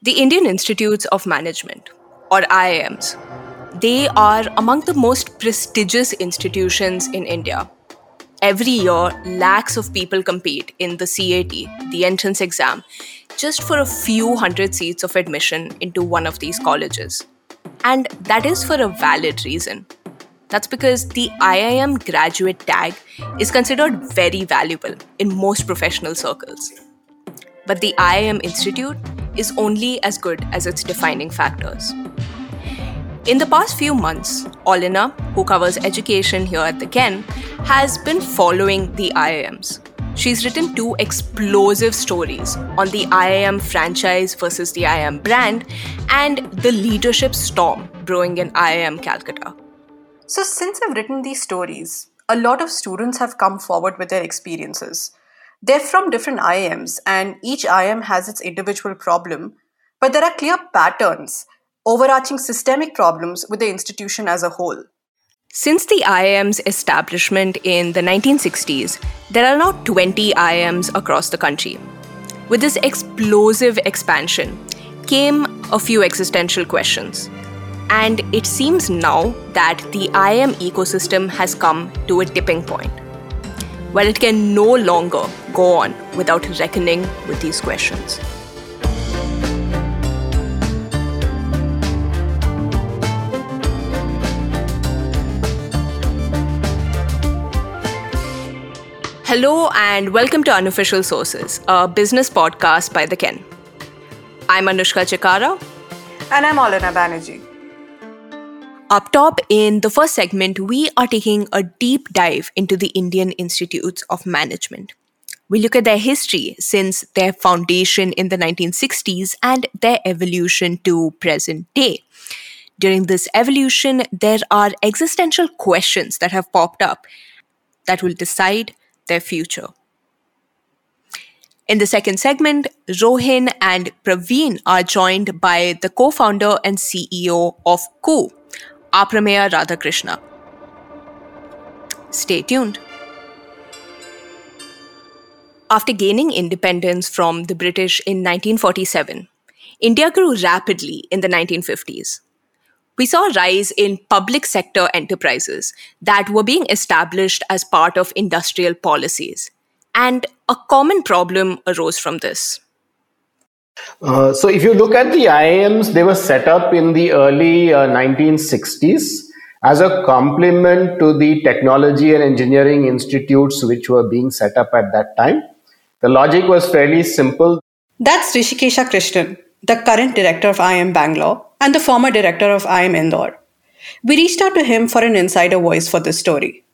The Indian Institutes of Management, or IIMs, they are among the most prestigious institutions in India. Every year, lakhs of people compete in the CAT, the entrance exam, just for a few hundred seats of admission into one of these colleges. And that is for a valid reason. That's because the IIM graduate tag is considered very valuable in most professional circles. But the IIM Institute is only as good as its defining factors. In the past few months, Olena, who covers education here at the Ken, has been following the IIMs. She's written two explosive stories on the IIM franchise versus the IIM brand and the leadership storm brewing in IIM Calcutta. So, since I've written these stories, a lot of students have come forward with their experiences. They're from different IIMs, and each IIM has its individual problem, but there are clear patterns, overarching systemic problems with the institution as a whole. Since the IIM's establishment in the 1960s, there are now 20 IIMs across the country. With this explosive expansion came a few existential questions. And it seems now that the IIM ecosystem has come to a tipping point where it can no longer go on without reckoning with these questions. Hello and welcome to Unofficial Sources, a business podcast by The Ken. I'm Anushka Chikara. And I'm Olena Banerjee. Up top, in the first segment, we are taking a deep dive into the Indian Institutes of Management. We look at their history since their foundation in the 1960s and their evolution to present day. During this evolution, there are existential questions that have popped up that will decide their future. In the second segment, Rohin and Praveen are joined by the co founder and CEO of Koo, Aprameya Radhakrishna. Stay tuned. After gaining independence from the British in 1947, India grew rapidly in the 1950s. We saw a rise in public sector enterprises that were being established as part of industrial policies. And a common problem arose from this uh, so if you look at the IIMs, they were set up in the early uh, 1960s as a complement to the technology and engineering institutes which were being set up at that time. The logic was fairly simple. That's Rishikesha Krishnan, the current director of IIM Bangalore and the former director of IIM Indore. We reached out to him for an insider voice for this story.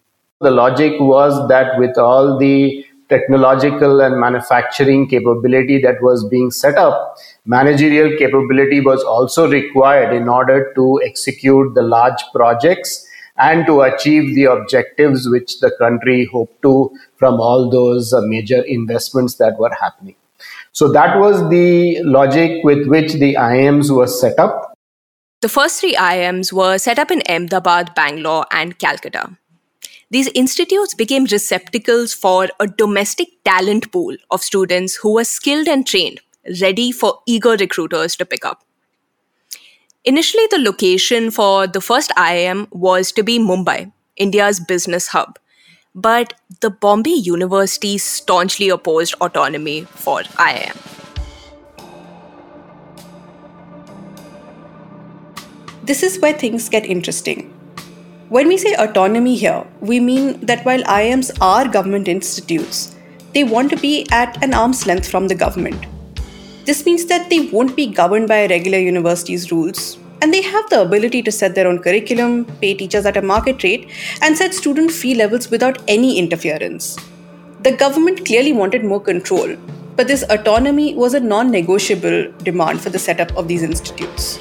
The logic was that with all the technological and manufacturing capability that was being set up, managerial capability was also required in order to execute the large projects and to achieve the objectives which the country hoped to from all those uh, major investments that were happening. So that was the logic with which the IIMs were set up. The first three IIMs were set up in Ahmedabad, Bangalore, and Calcutta. These institutes became receptacles for a domestic talent pool of students who were skilled and trained, ready for eager recruiters to pick up. Initially, the location for the first IIM was to be Mumbai, India's business hub. But the Bombay University staunchly opposed autonomy for IIM. This is where things get interesting. When we say autonomy here, we mean that while IIMs are government institutes, they want to be at an arm's length from the government. This means that they won't be governed by a regular university's rules, and they have the ability to set their own curriculum, pay teachers at a market rate, and set student fee levels without any interference. The government clearly wanted more control, but this autonomy was a non negotiable demand for the setup of these institutes.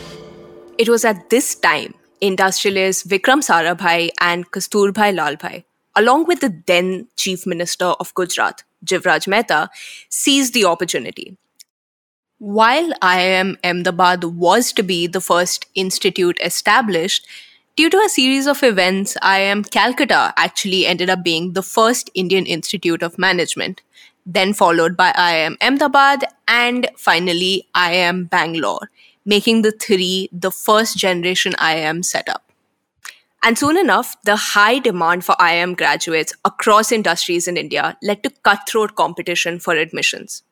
It was at this time industrialists Vikram Sarabhai and Kasturbhai Lalbhai, along with the then Chief Minister of Gujarat, Jivraj Mehta, seized the opportunity. While IIM Ahmedabad was to be the first institute established, due to a series of events, IIM Calcutta actually ended up being the first Indian Institute of Management, then followed by IIM Ahmedabad, and finally IIM Bangalore, making the three the first generation IIM setup. And soon enough, the high demand for IIM graduates across industries in India led to cutthroat competition for admissions.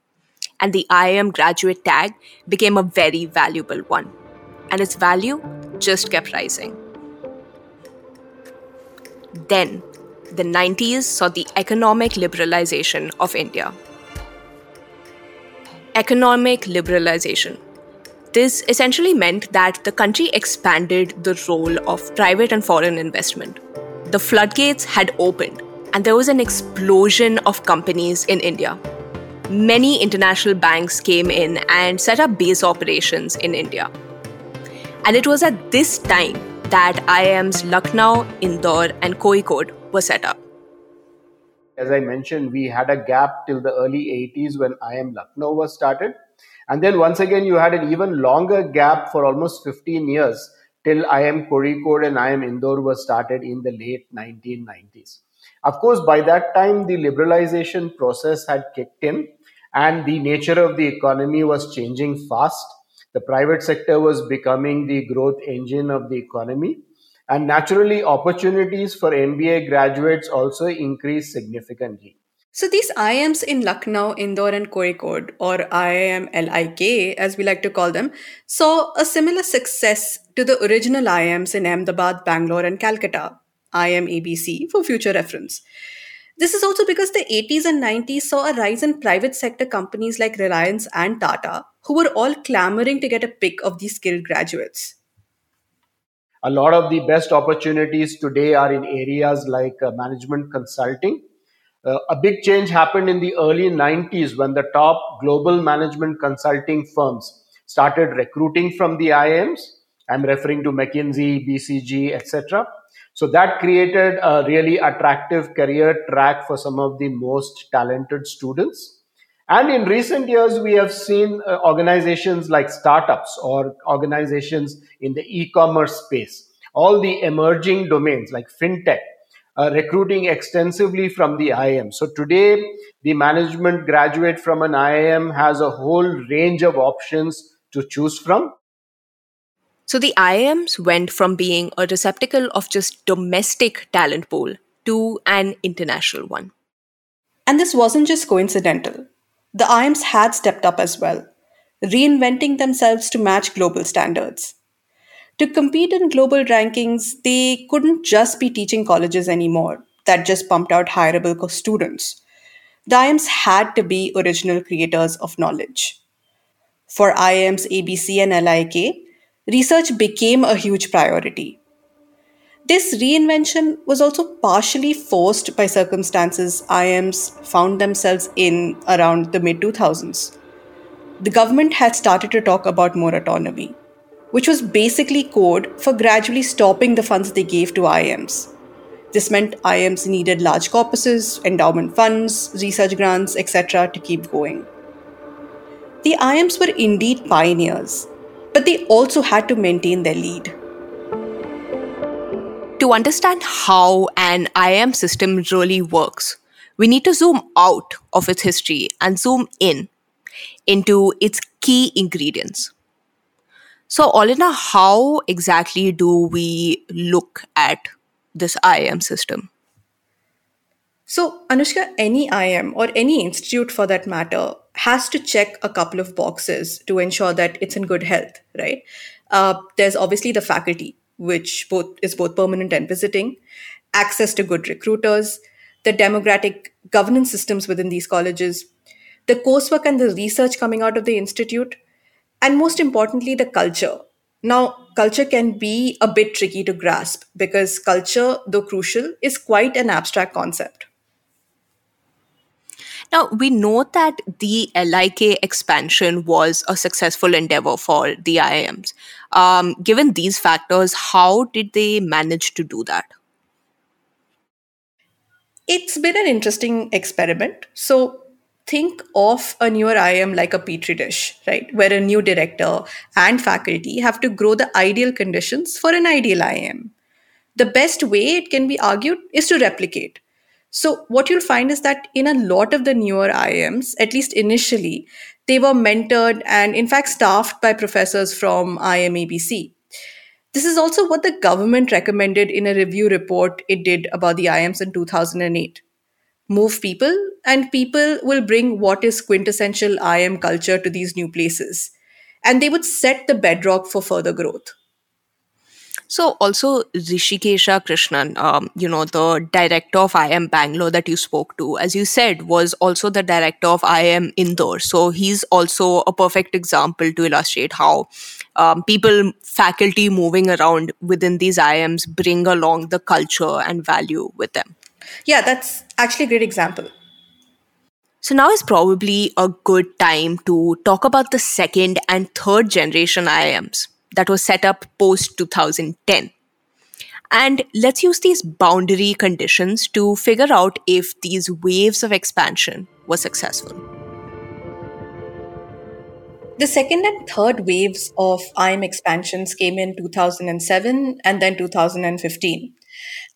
And the IIM graduate tag became a very valuable one. And its value just kept rising. Then, the 90s saw the economic liberalization of India. Economic liberalization. This essentially meant that the country expanded the role of private and foreign investment. The floodgates had opened, and there was an explosion of companies in India. Many international banks came in and set up base operations in India. And it was at this time that IIM's Lucknow, Indore, and Kozhikode were set up. As I mentioned, we had a gap till the early 80s when IIM Lucknow was started. And then once again, you had an even longer gap for almost 15 years till IIM Kozhikode and IIM Indore was started in the late 1990s. Of course, by that time, the liberalization process had kicked in and the nature of the economy was changing fast. The private sector was becoming the growth engine of the economy. And naturally, opportunities for MBA graduates also increased significantly. So these IIMs in Lucknow, Indore, and Kozhikode, or IIM LIK as we like to call them, saw a similar success to the original IIMs in Ahmedabad, Bangalore, and Calcutta, IIM ABC for future reference. This is also because the 80s and 90s saw a rise in private sector companies like Reliance and Tata, who were all clamoring to get a pick of these skilled graduates. A lot of the best opportunities today are in areas like uh, management consulting. Uh, a big change happened in the early 90s when the top global management consulting firms started recruiting from the IIMs. I'm referring to McKinsey, BCG, etc. So that created a really attractive career track for some of the most talented students. And in recent years, we have seen uh, organizations like startups or organizations in the e-commerce space, all the emerging domains like fintech, uh, recruiting extensively from the IIM. So today, the management graduate from an IIM has a whole range of options to choose from. So the IIMs went from being a receptacle of just domestic talent pool to an international one. And this wasn't just coincidental. The IIMs had stepped up as well, reinventing themselves to match global standards. To compete in global rankings, they couldn't just be teaching colleges anymore that just pumped out hireable students. The had to be original creators of knowledge. For IIMs ABC and LIK, research became a huge priority. This reinvention was also partially forced by circumstances IIMs found themselves in around the mid 2000s. The government had started to talk about more autonomy, which was basically code for gradually stopping the funds they gave to IIMs. This meant IIMs needed large corpuses, endowment funds, research grants, etc. to keep going. The IIMs were indeed pioneers, but they also had to maintain their lead to understand how an IIM system really works, we need to zoom out of its history and zoom in into its key ingredients. So, Olena, how exactly do we look at this IIM system? So, Anushka, any IIM or any institute for that matter has to check a couple of boxes to ensure that it's in good health, right? Uh, there's obviously the faculty which both is both permanent and visiting, access to good recruiters, the democratic governance systems within these colleges, the coursework and the research coming out of the institute, and most importantly, the culture. Now, culture can be a bit tricky to grasp because culture, though crucial, is quite an abstract concept. Now, we know that the LIK expansion was a successful endeavor for the IIMs. Um, given these factors, how did they manage to do that? It's been an interesting experiment. So, think of a newer IIM like a petri dish, right? Where a new director and faculty have to grow the ideal conditions for an ideal IIM. The best way it can be argued is to replicate So, what you'll find is that in a lot of the newer IIMs, at least initially, they were mentored and, in fact, staffed by professors from IIM-ABC. This is also what the government recommended in a review report it did about the IIMs in 2008. Move people, and people will bring what is quintessential IIM culture to these new places. And they would set the bedrock for further growth. So also Rishikesha Krishnan, um, you know, the director of IIM Bangalore that you spoke to, as you said, was also the director of IIM Indore. So he's also a perfect example to illustrate how um, people, faculty moving around within these IIMs bring along the culture and value with them. Yeah, that's actually a great example. So now is probably a good time to talk about the second and third generation IIMs that was set up post 2010. And let's use these boundary conditions to figure out if these waves of expansion were successful. The second and third waves of IIM expansions came in 2007 and then 2015.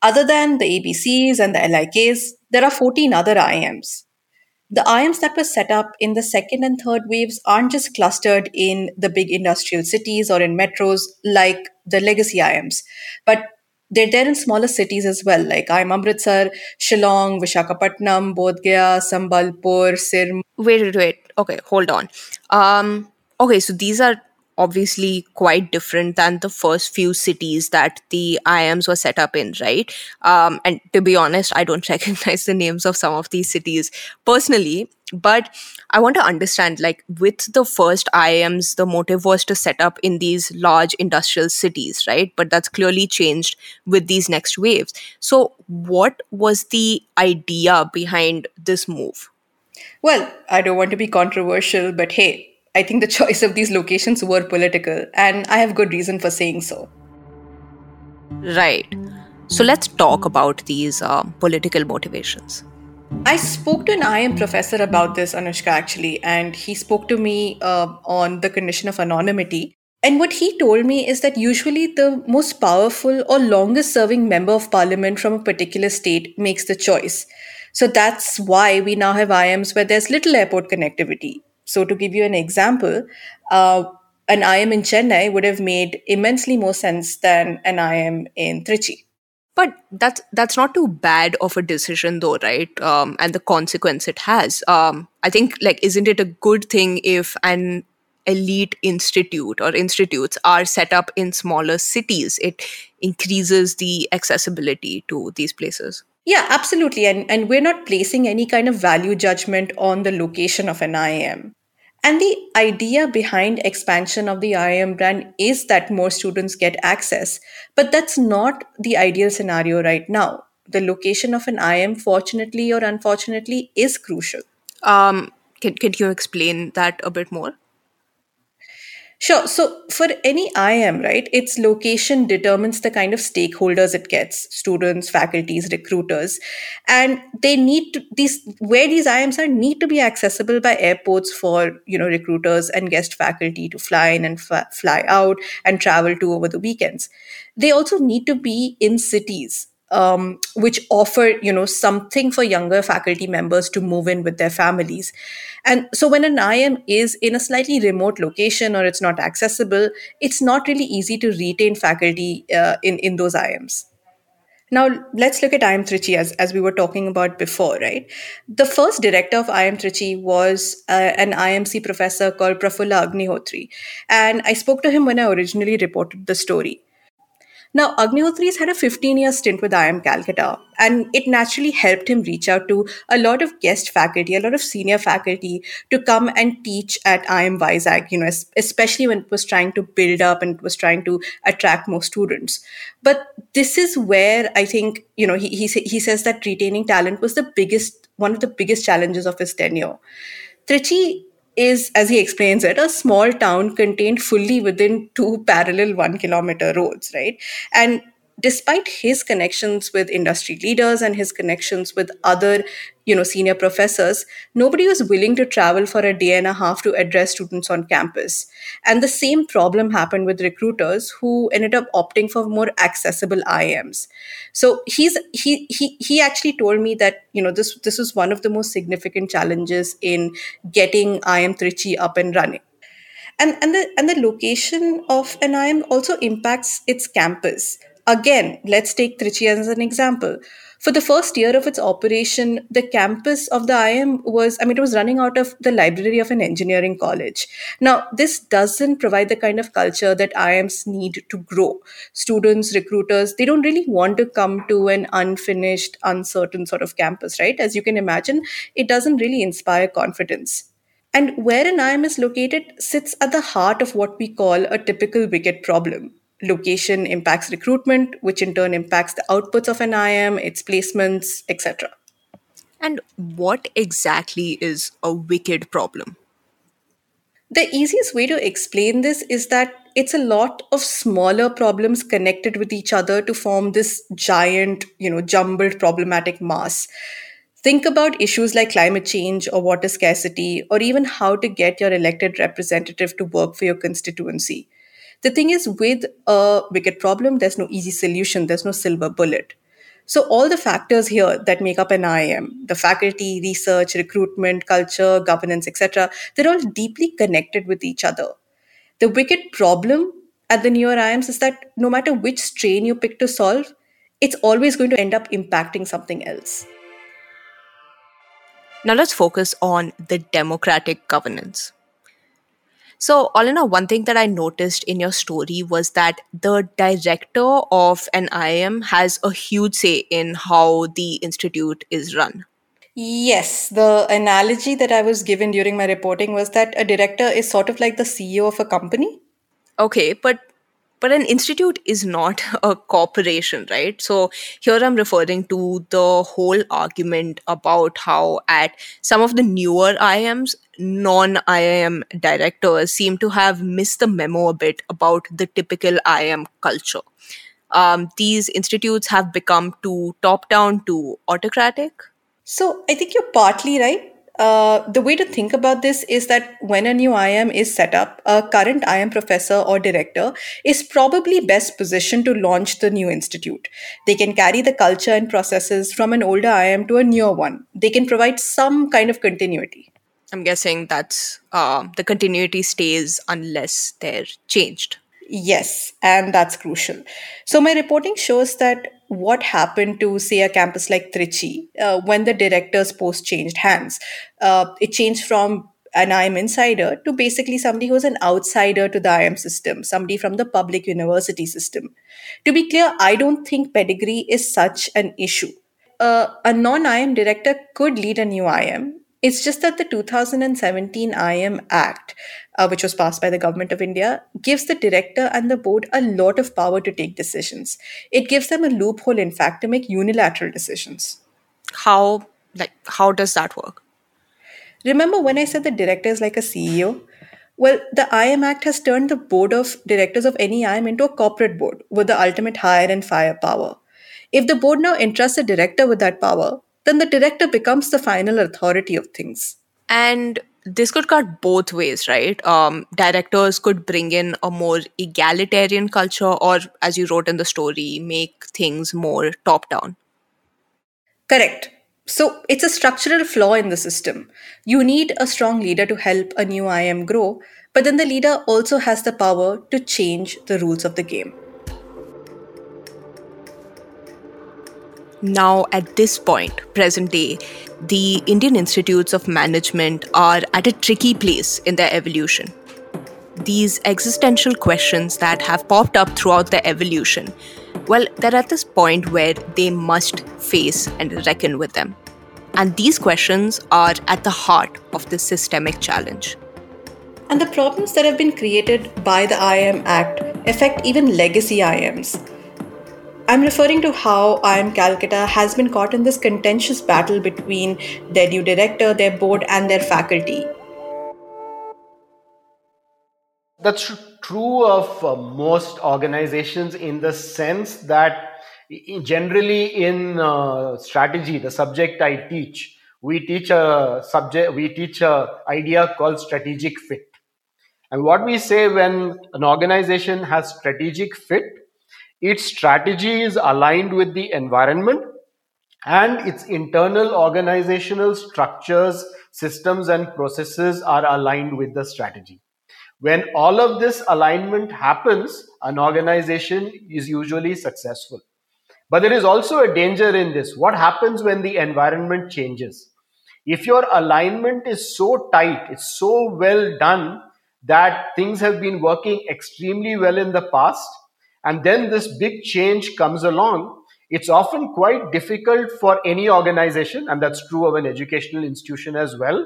Other than the ABCs and the LIKs, there are 14 other IIMs the IIMs that were set up in the second and third waves aren't just clustered in the big industrial cities or in metros like the legacy IIMs, but they're there in smaller cities as well, like IIM Amritsar, Shillong, Vishakhapatnam, Bodh Gaya, Sambalpur, Sirm. Wait, wait, wait. Okay, hold on. Um, okay, so these are obviously quite different than the first few cities that the IIMs were set up in, right? Um, and to be honest, I don't recognize the names of some of these cities personally, but I want to understand like with the first IIMs, the motive was to set up in these large industrial cities, right? But that's clearly changed with these next waves. So, what was the idea behind this move? Well, I don't want to be controversial, but hey, I think the choice of these locations were political, and I have good reason for saying so. Right. So let's talk about these uh, political motivations. I spoke to an IIM professor about this, Anushka, actually, and he spoke to me uh, on the condition of anonymity. And what he told me is that usually the most powerful or longest serving member of parliament from a particular state makes the choice. So that's why we now have IIMs where there's little airport connectivity. So, to give you an example, uh, an IIM in Chennai would have made immensely more sense than an IIM in Trichy. But that's that's not too bad of a decision, though, right? Um, and the consequence it has. Um, I think, like, isn't it a good thing if an elite institute or institutes are set up in smaller cities? It increases the accessibility to these places. Yeah, absolutely. And, and we're not placing any kind of value judgment on the location of an IIM. And the idea behind expansion of the IIM brand is that more students get access. But that's not the ideal scenario right now. The location of an IIM, fortunately or unfortunately, is crucial. Um, can, can you explain that a bit more? Sure. So for any IIM, right, its location determines the kind of stakeholders it gets students, faculties, recruiters. And they need to, these, where these IIMs are, need to be accessible by airports for, you know, recruiters and guest faculty to fly in and fly out and travel to over the weekends. They also need to be in cities um, which offer you know something for younger faculty members to move in with their families and so when an IIM is in a slightly remote location or it's not accessible it's not really easy to retain faculty uh, in in those IIMs now let's look at IIM Trichy as, as we were talking about before, right? The first director of IIM Trichy was uh, an IIMC professor called Prafulla Agnihotri. And I spoke to him when I originally reported the story. Now, Agnihotri's had a 15 year stint with IIM Calcutta, and it naturally helped him reach out to a lot of guest faculty, a lot of senior faculty to come and teach at IIM Vizag, you know, especially when it was trying to build up and it was trying to attract more students. But this is where I think, you know, he, he, he says that retaining talent was the biggest, one of the biggest challenges of his tenure. Trichy is, as he explains it, a small town contained fully within two parallel one kilometer roads, right? And despite his connections with industry leaders and his connections with other you know senior professors nobody was willing to travel for a day and a half to address students on campus. And the same problem happened with recruiters who ended up opting for more accessible IIMs so he's he he he actually told me that you know this this was one of the most significant challenges in getting IIM trichy up and running. And and the and the location of an IIM also impacts its campus. Again, let's take Trichy as an example. For the first year of its operation, the campus of the IIM was, I mean, it was running out of the library of an engineering college. Now, this doesn't provide the kind of culture that IIMs need to grow. Students, recruiters, they don't really want to come to an unfinished, uncertain sort of campus, right? As you can imagine, it doesn't really inspire confidence. And where an IIM is located sits at the heart of what we call a typical wicked problem. Location impacts recruitment, which in turn impacts the outputs of an IIM, its placements, etc. And what exactly is a wicked problem? The easiest way to explain this is that it's a lot of smaller problems connected with each other to form this giant, you know, jumbled problematic mass. Think about issues like climate change or water scarcity, or even how to get your elected representative to work for your constituency. The thing is, with a wicked problem, there's no easy solution, there's no silver bullet. So, all the factors here that make up an IIM, the faculty, research, recruitment, culture, governance, etc., they're all deeply connected with each other. The wicked problem at the newer IIMs is that no matter which strain you pick to solve, it's always going to end up impacting something else. Now let's focus on the democratic governance. So, Alina, one thing that I noticed in your story was that the director of an IIM has a huge say in how the institute is run. Yes, the analogy that I was given during my reporting was that a director is sort of like the CEO of a company. Okay, but but an institute is not a corporation, right? So here I'm referring to the whole argument about how at some of the newer IIMs, non IIM directors seem to have missed the memo a bit about the typical IIM culture. Um, these institutes have become too top down, too autocratic. So I think you're partly right uh, the way to think about this is that when a new IIM is set up, a current IIM professor or director is probably best positioned to launch the new institute. They can carry the culture and processes from an older IIM to a newer one. They can provide some kind of continuity. I'm guessing that's uh, the continuity stays unless they're changed. Yes, and that's crucial. So, my reporting shows that what happened to, say, a campus like Trichy uh, when the director's post changed hands. Uh, it changed from an IIM insider to basically somebody who's an outsider to the IIM system, somebody from the public university system. To be clear, I don't think pedigree is such an issue. Uh, a non IIM director could lead a new IIM it's just that the 2017 IIM Act, uh, which was passed by the government of India, gives the director and the board a lot of power to take decisions. It gives them a loophole, in fact, to make unilateral decisions. How like how does that work? Remember when I said the director is like a CEO? Well, the IIM Act has turned the board of directors of any IIM into a corporate board with the ultimate hire and fire power. If the board now entrusts a director with that power, then the director becomes the final authority of things. And this could cut both ways, right? Um, directors could bring in a more egalitarian culture, or as you wrote in the story, make things more top down. Correct. So it's a structural flaw in the system. You need a strong leader to help a new IIM grow, but then the leader also has the power to change the rules of the game. Now, at this point, present day, the Indian Institutes of Management are at a tricky place in their evolution. These existential questions that have popped up throughout their evolution, well, they're at this point where they must face and reckon with them. And these questions are at the heart of this systemic challenge. And the problems that have been created by the IIM Act affect even legacy IIMs I'm referring to how IIM Calcutta has been caught in this contentious battle between their new director, their board, and their faculty. That's true of uh, most organizations in the sense that generally in uh, strategy, the subject I teach, we teach a subject, we teach a idea called strategic fit. And what we say when an organization has strategic fit, its strategy is aligned with the environment and its internal organizational structures, systems, and processes are aligned with the strategy. When all of this alignment happens, an organization is usually successful. But there is also a danger in this. What happens when the environment changes? If your alignment is so tight, it's so well done that things have been working extremely well in the past, and then this big change comes along, it's often quite difficult for any organization, and that's true of an educational institution as well,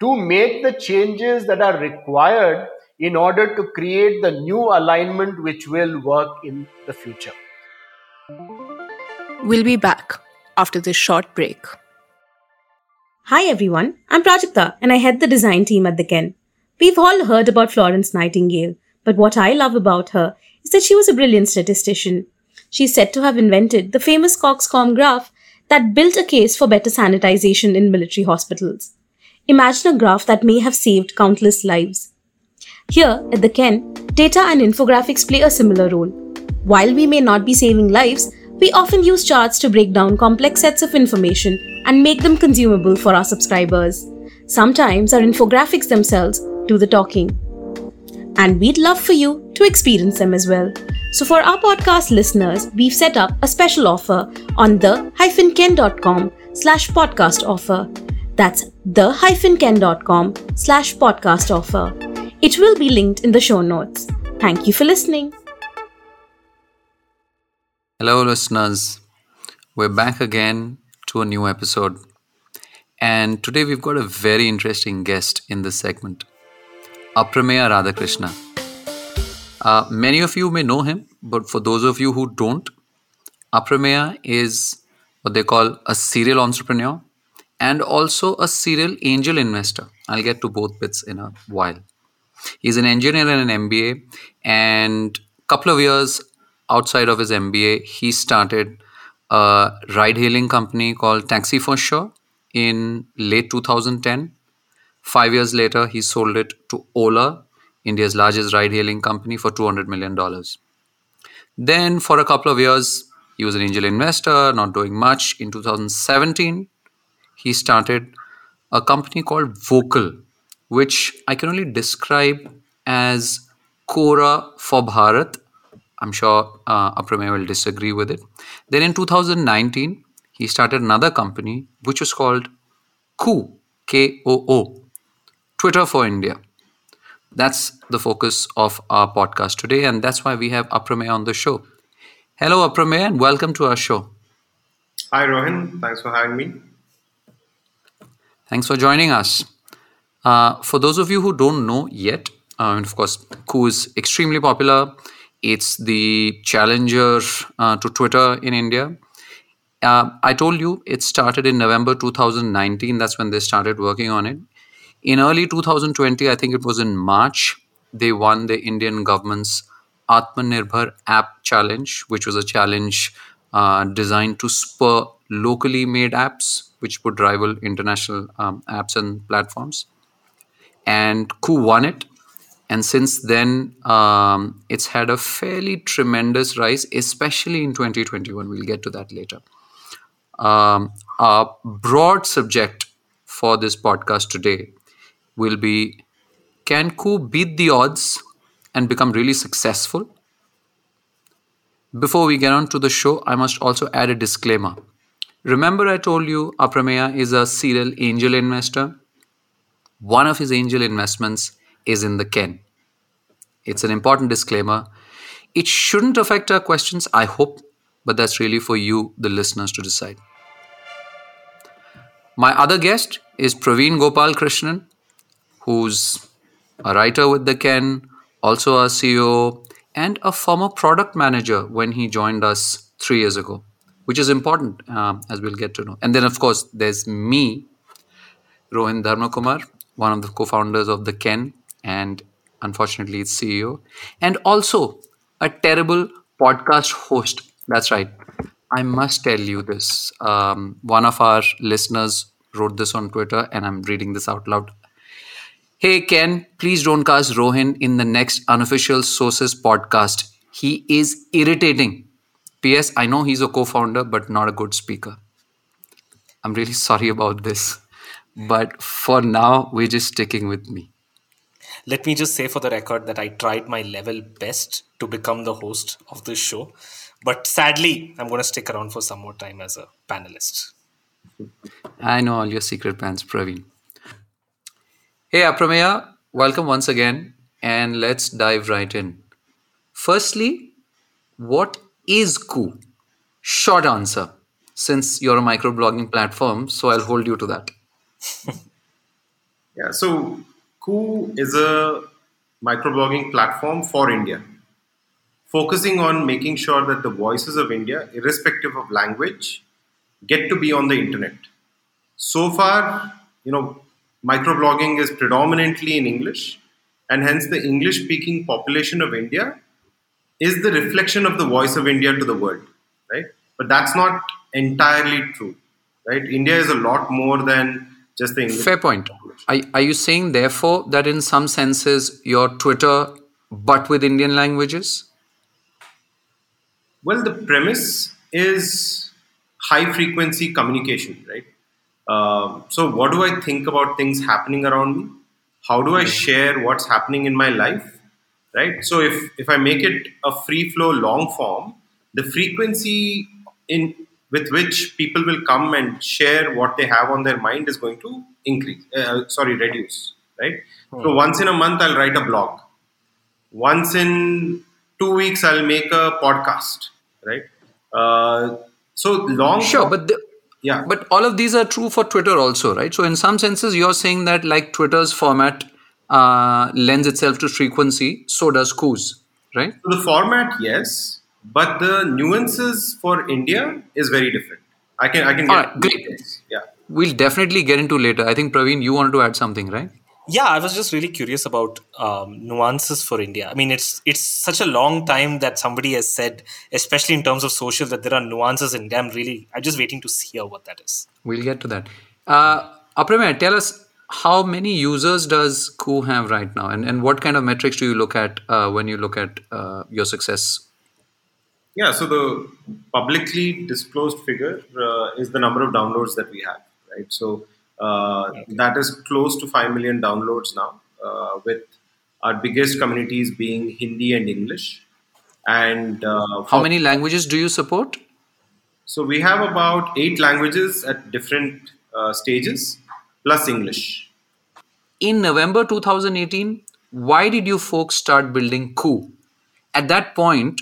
to make the changes that are required in order to create the new alignment which will work in the future. We'll be back after this short break. Hi everyone, I'm Prajakta and I head the design team at the Ken. We've all heard about Florence Nightingale, but what I love about her is that she was a brilliant statistician. She's said to have invented the famous coxcomb graph that built a case for better sanitization in military hospitals. Imagine a graph that may have saved countless lives. Here, at the Ken, data and infographics play a similar role. While we may not be saving lives, we often use charts to break down complex sets of information and make them consumable for our subscribers. Sometimes our infographics themselves do the talking. And we'd love for you to experience them as well. So for our podcast listeners, we've set up a special offer on the-ken.com slash podcast offer. That's the-ken.com slash podcast offer. It will be linked in the show notes. Thank you for listening. Hello, listeners. We're back again to a new episode. And today we've got a very interesting guest in this segment Aprameya Radhakrishna. Uh, many of you may know him, but for those of you who don't, Aprameya is what they call a serial entrepreneur and also a serial angel investor. I'll get to both bits in a while. He's an engineer and an MBA, and a couple of years outside of his MBA, he started a ride hailing company called TaxiForSure in late 2010. Five years later, he sold it to Ola, India's largest ride hailing company, for $200 million. Then, for a couple of years, he was an angel investor, not doing much. In 2017, he started a company called Vokal, which I can only describe as Quora for Bharat I'm sure uh, will disagree with it. Then in 2019, he started another company which was called Koo, K O O, Twitter for India. That's the focus of our podcast today, and that's why we have Aprameya on the show. Hello, Aprameya, and welcome to our show. Hi, Rohin. Thanks for having me. Thanks for joining us. Uh, for those of you who don't know yet, uh, and of course, Koo is extremely popular. It's the challenger uh, to Twitter in India. Uh, I told you it started in November 2019. That's when they started working on it. In early 2020, I think it was in March, they won the Indian government's Atmanirbhar App Challenge, which was a challenge uh, designed to spur locally made apps, which would rival international um, apps and platforms. And Koo won it. And since then um, it's had a fairly tremendous rise especially in 2021 we'll get to that later. Um, broad subject for this podcast today will be can Koo beat the odds and become really successful before we get on to the show i must also add a disclaimer remember i told you aprameya is a serial angel investor one of his angel investments is in the Ken. It's an important disclaimer. It shouldn't affect our questions, I hope, but that's really for you, the listeners, to decide. My other guest is Praveen Gopal Krishnan, who's a writer with the Ken, also a CEO, and a former product manager when he joined us three years ago, which is important uh, as we'll get to know. And then, of course, there's me, Rohin Dharmakumar, one of the co founders of the Ken, and unfortunately, its CEO, and also a terrible podcast host. That's right. I must tell you this. Um, one of our listeners wrote this on Twitter, and I'm reading this out loud. Hey, Ken, please don't cast Rohin in the next unofficial sources podcast. He is irritating. P.S. I know he's a co founder, but not a good speaker. I'm really sorry about this. But for now, we're just sticking with me. Let me just say for the record that I tried my level best to become the host of this show. But sadly, I'm going to stick around for some more time as a panelist. I know all your secret plans, Praveen. Hey, Aprameya, welcome once again, and let's dive right in. Firstly, what is Koo? Short answer, since you're a microblogging platform, so I'll hold you to that. yeah, so Koo is a microblogging platform for India, focusing on making sure that the voices of India, irrespective of language, get to be on the internet. So far, you know, microblogging is predominantly in English, and hence the English speaking population of India is the reflection of the voice of India to the world, right? But that's not entirely true, right? India is a lot more than just the English. Fair point. Are, are you saying, therefore, that in some senses your Twitter, but with Indian languages? Well, the premise is high frequency communication, right? Uh, so, what do I think about things happening around me? How do I share what's happening in my life? Right. So, if if I make it a free flow long form, the frequency in with which people will come and share what they have on their mind is going to increase. Uh, sorry, reduce. Right. Hmm. So, once in a month, I'll write a blog. Once in two weeks, I'll make a podcast. Right. Uh, so long. Sure, but the, yeah. But all of these are true for twitter also right? So in some senses you're saying that like twitter's format uh, lends itself to frequency so does Koo's right? So the format yes but the nuances for india is very different. I can i can all right great. yeah. We'll definitely get into later. I think praveen you wanted to add something right yeah i was just really curious about um, nuances for india. I mean it's it's such a long time that somebody has said especially in terms of social that there are nuances in them really i'm just waiting to hear what that is. We'll get to that. Uh Aprameya, tell us how many users does Koo have right now? And, and what kind of metrics do you look at uh, when you look at uh, your success? Yeah so the publicly disclosed figure uh, is the number of downloads that we have right? So uh, that is close to 5 million downloads now, uh, with our biggest communities being Hindi and English. And uh, how many languages do you support? So we have about eight languages at different stages, plus English. In November 2018, why did you folks start building Koo? At that point,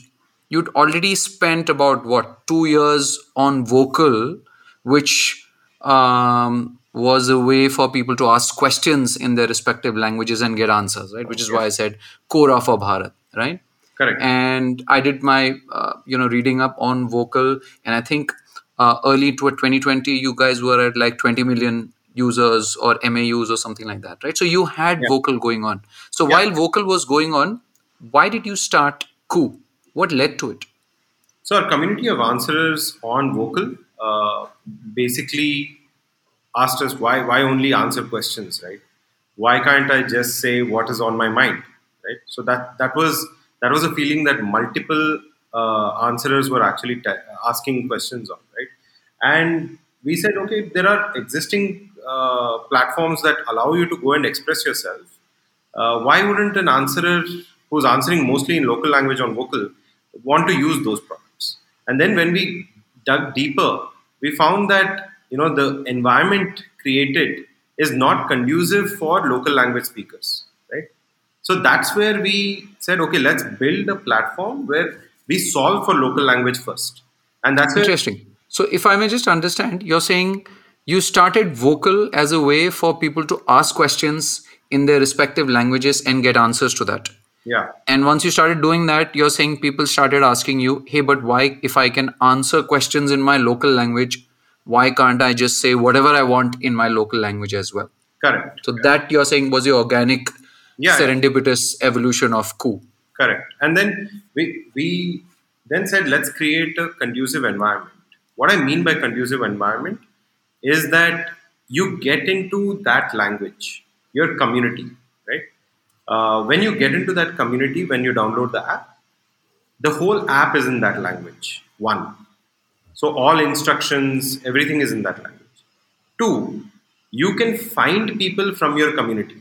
you'd already spent about what two years on Vokal which um, was a way for people to ask questions in their respective languages and get answers, right? Which is why I said Quora for Bharat, right? Correct. And I did my, uh, you know, reading up on Vokal, and I think uh, early to 2020, you guys were at like 20 million users or MAUs or something like that, right? So you had yeah. Vokal going on. So yeah. while Vokal was going on, why did you start Koo? What led to it? So our community of answerers on Vokal uh, basically asked us why why only answer questions, right? Why can't I just say what is on my mind, right? So that that was that was a feeling that multiple uh, answerers were actually t- asking questions on, right? And we said, okay, there are existing uh, platforms that allow you to go and express yourself. Uh, why wouldn't an answerer who's answering mostly in local language on Vokal want to use those products? And then when we dug deeper, we found that you know the environment created is not conducive for local language speakers right? So that's where we said okay let's build a platform where we solve for local language first. And that's interesting. So if i may just understand you're saying you started Vokal as a way for people to ask questions in their respective languages and get answers to that. Yeah. And once you started doing that you're saying people started asking you hey but why if i can answer questions in my local language why can't I just say whatever I want in my local language as well? Correct. So Correct. that you're saying was your organic Yeah, yeah. serendipitous evolution of Koo. Correct. And then we we then said let's create a conducive environment. What I mean by conducive environment is that you get into that language, your community, right? Uh, when you get into that community, when you download the app, the whole app is in that language. One. So all instructions, everything is in that language. Two, you can find people from your community.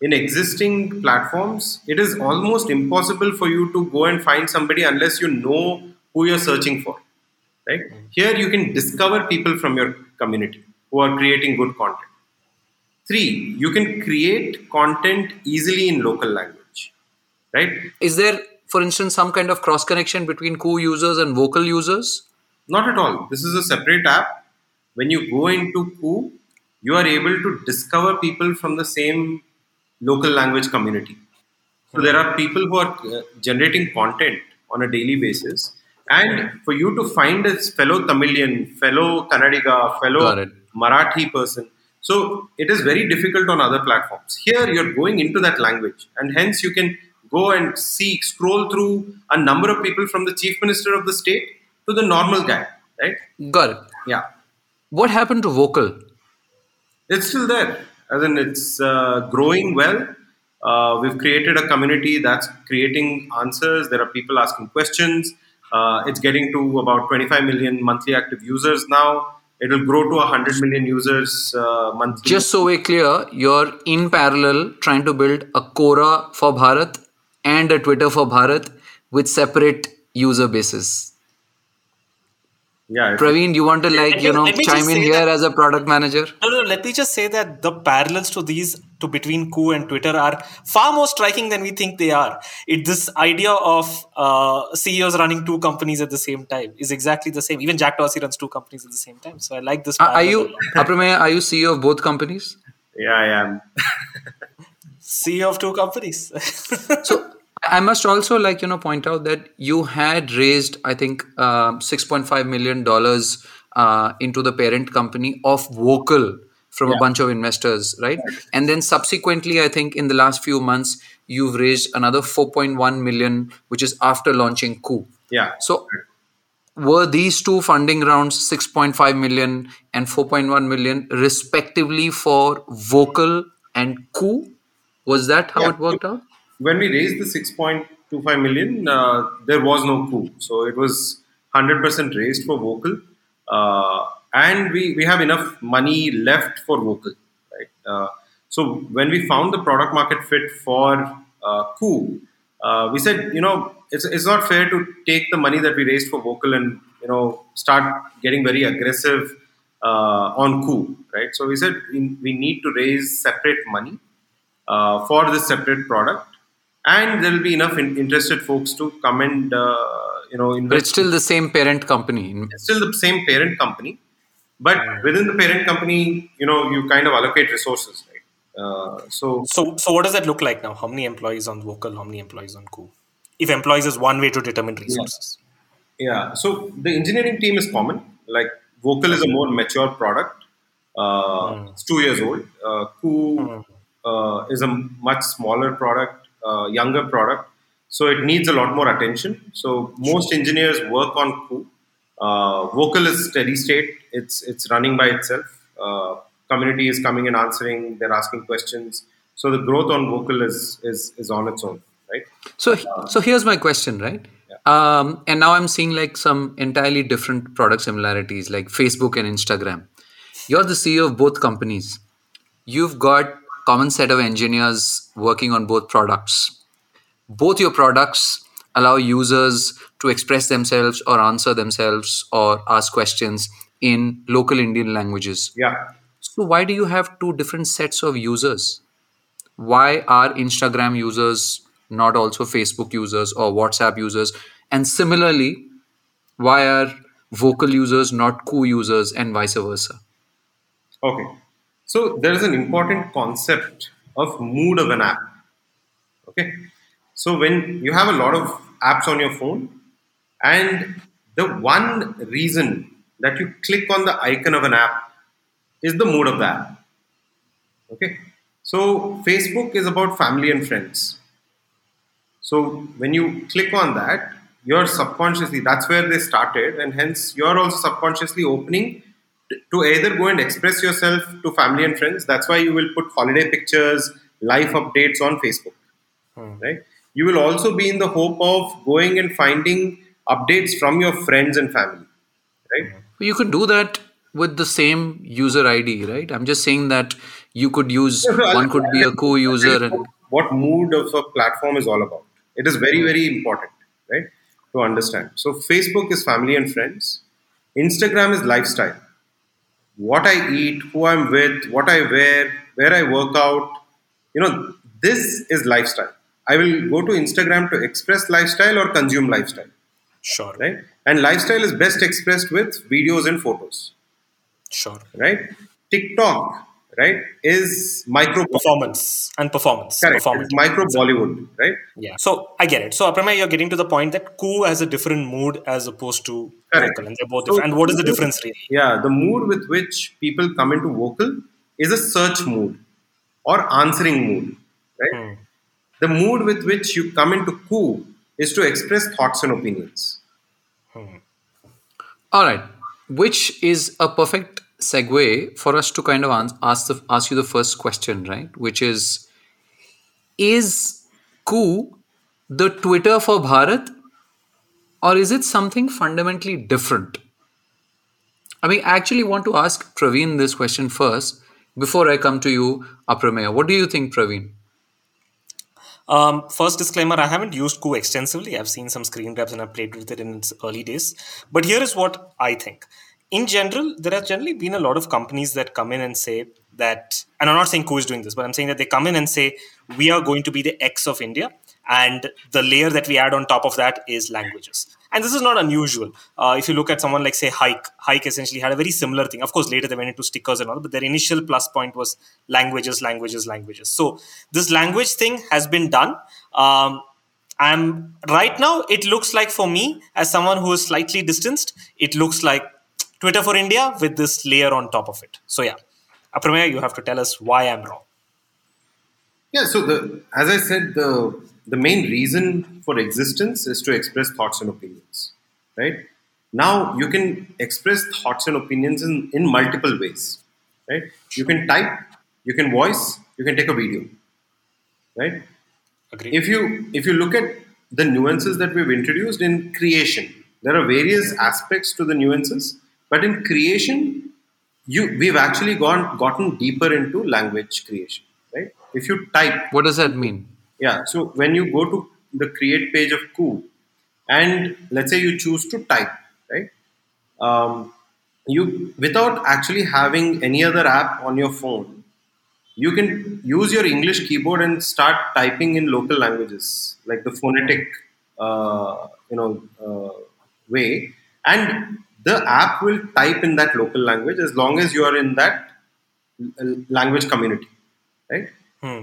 In existing platforms, it is almost impossible for you to go and find somebody unless you know who you're searching for. Right? Here you can discover people from your community who are creating good content. Three, you can create content easily in local language. Right? Is there, for instance, some kind of cross connection between Koo users and Vokal users? Not at all. This is a separate app. When you go into Koo, you are able to discover people from the same local language community. So there are people who are uh, generating content on a daily basis. And for you to find a fellow Tamilian, fellow Kannadiga, fellow. Marathi person, so it is very difficult on other platforms. Here you're going into that language, and hence you can go and see, scroll through a number of people from the chief minister of the state to the normal guy, right? Got it. Yeah, What happened to Vokal? it's still there. As in, it's uh, growing well. Uh, we've created a community that's creating answers. There are people asking questions. Uh, it's getting to about 25 million monthly active users now. It will grow to 100 million users uh, monthly. Just so we're clear, you're in parallel trying to build a Quora for Bharat and a Twitter for Bharat with separate user bases. Yeah, Praveen, you want to like, let you know, let me just chime in here that- as a product manager? No, no, let me just say that the parallels to these, to between Koo and Twitter, are far more striking than we think they are. It this idea of uh, CEOs running two companies at the same time is exactly the same. Even Jack Dorsey runs two companies at the same time. So I like this. Are, are you, lot. Are you CEO of both companies? yeah, I am. CEO of two companies? So I must also like you know point out that you had raised I think uh, six point five million dollars uh, into the parent company of Vokal from a bunch of investors, right? And then subsequently, I think in the last few months you've raised another four point one million, which is after launching Koo. Yeah. So were these two funding rounds 6.5 million and 4.1 million respectively for Vokal and Koo? Was that how Yeah. it worked out? When we raised the 6.25 million, uh, there was no Koo. So it was 100% raised for Vokal. Uh, and we, we have enough money left for Vokal. Right? Uh, so when we found the product market fit for uh, Koo, uh, we said, you know, it's, it's not fair to take the money that we raised for Vokal and, you know, start getting very aggressive uh, on Koo, right? So we said we, we need to raise separate money for this separate product, and there will be enough in, interested folks to come and uh, you know invest. But it's still the same parent company. It's still the same parent company, but within the parent company, you know, you kind of allocate resources, right? Uh, so so, so what does that look like now? How many employees on Vokal? How many employees on Koo? If employees is one way to determine resources. Yeah, so the engineering team is common. Like Vokal is a more mature product. Uh, It's two years old. Uh, Koo uh, is a much smaller product, uh, younger product. So it needs a lot more attention. So most engineers work on Koo. Uh, Vokal is steady state. It's it's running by itself. Uh, community is coming and answering. They're asking questions. So the growth on Vokal is is is on its own, right? So, so here's my question, right? Um, and now I'm seeing like some entirely different product similarities, like Facebook and Instagram. You're the CEO of both companies. You've got common set of engineers working on both products. Both your products allow users to express themselves or answer themselves or ask questions in local Indian languages. Yeah. So why do you have two different sets of users? Why are Instagram users not also Facebook users or WhatsApp users? And similarly, why are Vokal users not Koo users and vice versa? Okay. So there is an important concept of mood of an app. Okay. So when you have a lot of apps on your phone, and the one reason that you click on the icon of an app is the mood of the app. Okay. So Facebook is about family and friends. So when you click on that, you're subconsciously that's where they started, and hence you're also subconsciously opening to either go and express yourself to family and friends. That's why you will put holiday pictures, life updates on Facebook, hmm. right? You will also be in the hope of going and finding updates from your friends and family, right? Hmm. You could do that with the same user ID, right? I'm just saying that you could use one could be a co-user and what mood of a platform is all about. It is very, very important, right? To understand. So Facebook is family and friends. Instagram is lifestyle. What I eat, who I'm with, what I wear, where I work out. You know, this is lifestyle. I will go to Instagram to express lifestyle or consume lifestyle, Sure. right? And lifestyle is best expressed with videos and photos, Sure. right? TikTok, right, is micro Performance and performance. Correct. Performance. Micro Bollywood, right? Yeah. So I get it. So Aprameya, you're getting to the point that Koo has a different mood as opposed to. Vocal, and they're both So- different. And what is the difference really? Yeah, the mood with which people come into Vokal is a search mood or answering mood, right? Hmm. The mood with which you come into Koo is to express thoughts and opinions. Hmm. All right, which is a perfect segue for us to kind of ask the, ask you the first question, right? Which is, is Koo the Twitter for Bharat, or is it something fundamentally different? I mean, I actually want to ask Praveen this question first before I come to you, Aprameya. What do you think, Praveen? Um, first disclaimer: I haven't used Koo extensively. I've seen some screen grabs and I've played with it in its early days. But here is what I think. In general, there has generally been a lot of companies that come in and say that, and I'm not saying Koo is doing this, but I'm saying that they come in and say we are going to be the X of India, and the layer that we add on top of that is languages. And this is not unusual. Uh, if you look at someone like say Hike, Hike essentially had a very similar thing. Of course, later they went into stickers and all, but their initial plus point was languages, languages, languages. So this language thing has been done. Um, I'm right now. It looks like for me, as someone who is slightly distanced, it looks like Twitter for India with this layer on top of it. So yeah, Aprameya, you have to tell us why I'm wrong. Yeah, so the as I said, the the main reason for existence is to express thoughts and opinions, right? Now you can express thoughts and opinions in, in multiple ways, right? You can type, you can voice, you can take a video, right? Agree. if you if you look at the nuances that we've introduced in creation there are various aspects to the nuances but in creation you we've actually gone gotten deeper into language creation right if you type What does that mean? Yeah so when you go to the create page of Koo and let's say you choose to type right um, you without actually having any other app on your phone you can use your English keyboard and start typing in local languages, like the phonetic, uh, you know, uh, way, and the app will type in that local language as long as you are in that language community, right?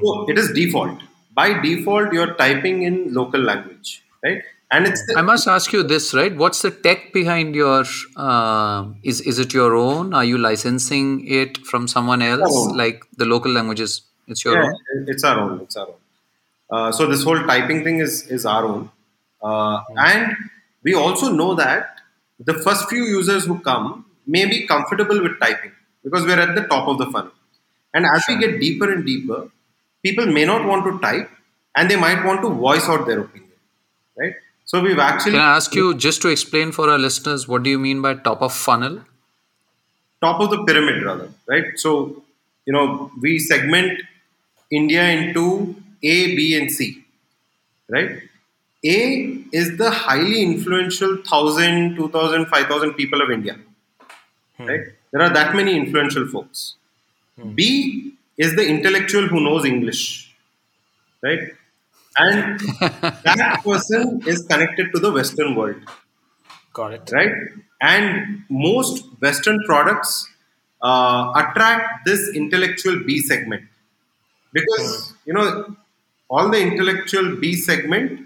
So it is default. By default, you are typing in local language, right? And it's the, I must ask you this, right? What's the tech behind your? Uh, is is it your own? Are you licensing it from someone else, like the local languages? It's your yeah, own. it's our own. It's our own. Uh, so this whole typing thing is is our own, uh, and we also know that the first few users who come may be comfortable with typing because we're at the top of the funnel, and as we get deeper and deeper, people may not want to type, and they might want to voice out their opinion, right? So we've actually Can I ask you just to explain for our listeners what do you mean by top of funnel? top of the pyramid rather right? So you know we segment india into a b and c right? A is the highly influential 1000 2000 5000 people of india hmm. right? There are that many influential folks. Hmm. B is the intellectual who knows english right and that person is connected to the western world Got it. right? And most Western products uh, attract this intellectual B segment because you know all the intellectual B segment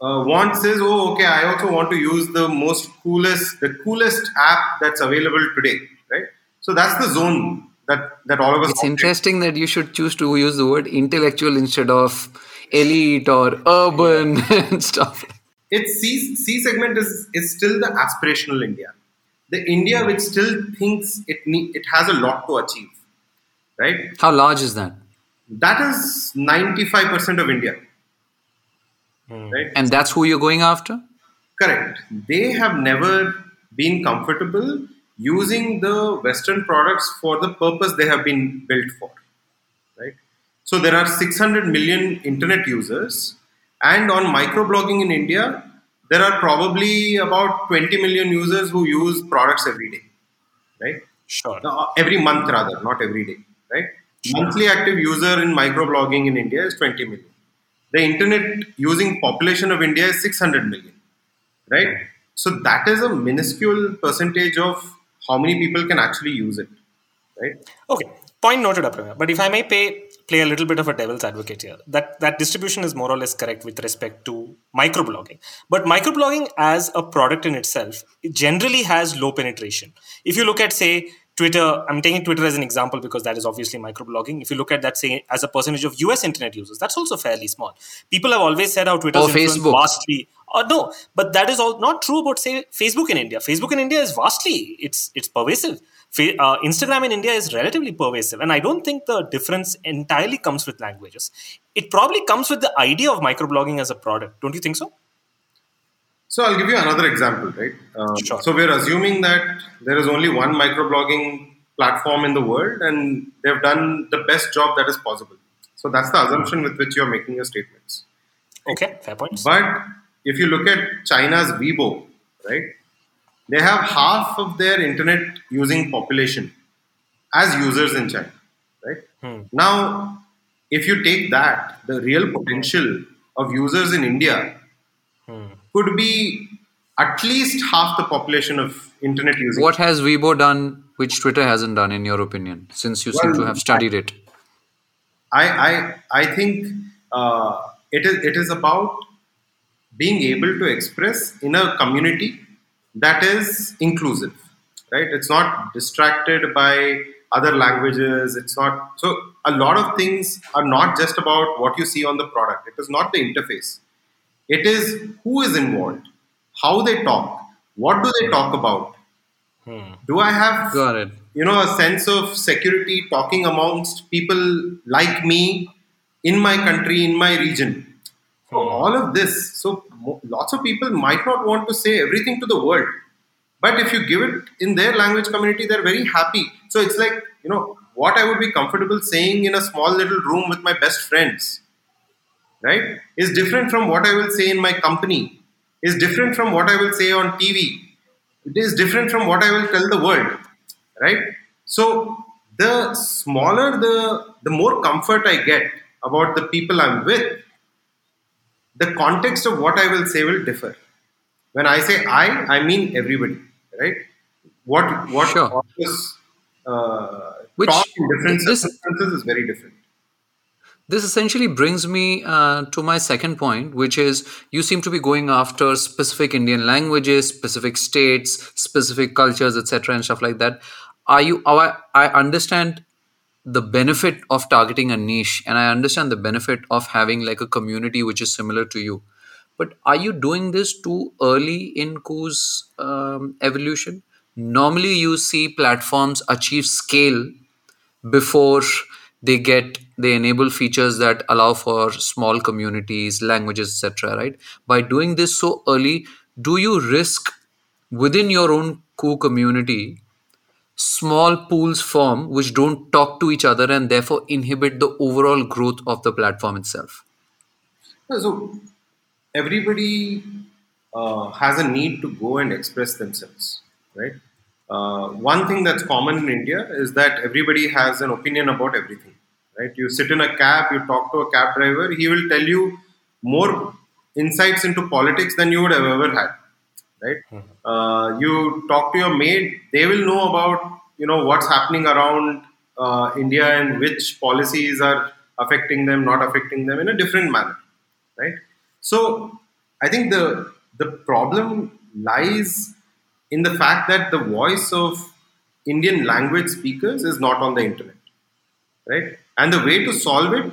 uh, wants is oh okay I also want to use the most coolest the coolest app that's available today, right? So that's the zone that that all of us. It's interesting that you should choose to use the word intellectual instead of elite or urban and stuff. It's C, C segment is is still the aspirational India, the India which still thinks it need, it has a lot to achieve, right? How large is that? That is ninety five percent of India, hmm. right? And that's who you're going after? Correct. They have never been comfortable using the Western products for the purpose they have been built for. Right. So there are 600 million internet users, and on microblogging in India, there are probably about 20 million users who use products every day. Right. Sure. Uh, every month rather, not every day. Right. Monthly active user in microblogging in India is 20 million. The internet using population of India is 600 million. Right. So that is a minuscule percentage of how many people can actually use it, right? Okay, point noted, Aprameya. But if I may pay, play a little bit of a devil's advocate here, that that distribution is more or less correct with respect to microblogging. But microblogging as a product in itself it generally has low penetration. If you look at, say, Twitter, I'm taking Twitter as an example because that is obviously microblogging. If you look at that, say, as a percentage of US internet users, that's also fairly small. People have always said how Twitter Or is Facebook. vastly. Uh, no, but that is all not true about say Facebook in India. Facebook in India is vastly it's it's pervasive. Uh, Instagram in India is relatively pervasive, and I don't think the difference entirely comes with languages. It probably comes with the idea of microblogging as a product. Don't you think so? So I'll give you another example, right? Um, Sure. So we're assuming that there is only one microblogging platform in the world, and they've done the best job that is possible. So that's the assumption with which you're making your statements. Okay, fair points. But if you look at China's Weibo, right, they have half of their internet using population as users in China, right? Now, if you take that, the real potential of users in India could be at least half the population of internet users. What has Weibo done which Twitter hasn't done, in your opinion, since you seem to have studied it? I I I think uh, it is it is about being able to express in a community that is inclusive, right? It's not distracted by other languages. It's not so. A lot of things are not just about what you see on the product. It is not the interface. It is who is involved, how they talk, what do they talk about. Hmm. Do I have Got it. you know a sense of security talking amongst people like me in my country in my region so hmm. all of this so lots of people might not want to say everything to the world. But if you give it in their language community they're very happy. So it's like you know what i would be comfortable saying in a small little room with my best friends right is different from what i will say in my company is different from what i will say on tv it is different from what i will tell the world right? So the smaller the the more comfort i get about the people i'm with the context of what i will say will differ when i say i i mean everybody right what what Sure. uh, Which- talk in different this- circumstances is very different This essentially brings me uh, to my second point, which is you seem to be going after specific Indian languages, specific states, specific cultures, etc., and stuff like that. Are you? I understand the benefit of targeting a niche, and I understand the benefit of having like a community which is similar to you. But are you doing this too early in Koo's um, evolution? Normally, you see platforms achieve scale before they get they enable features that allow for small communities languages etc right by doing this so early do you risk within your own Koo community small pools form which don't talk to each other and therefore inhibit the overall growth of the platform itself so everybody uh, has a need to go and express themselves, right? Uh, one thing that's common in India is that everybody has an opinion about everything, right? You sit in a cab, you talk to a cab driver, he will tell you more insights into politics than you would have ever had, right? Uh, you talk to your maid, they will know about you know what's happening around uh, India and which policies are affecting them, not affecting them in a different manner, right? So I think the the problem lies in the fact that the voice of Indian language speakers is not on the internet, right? And the way to solve it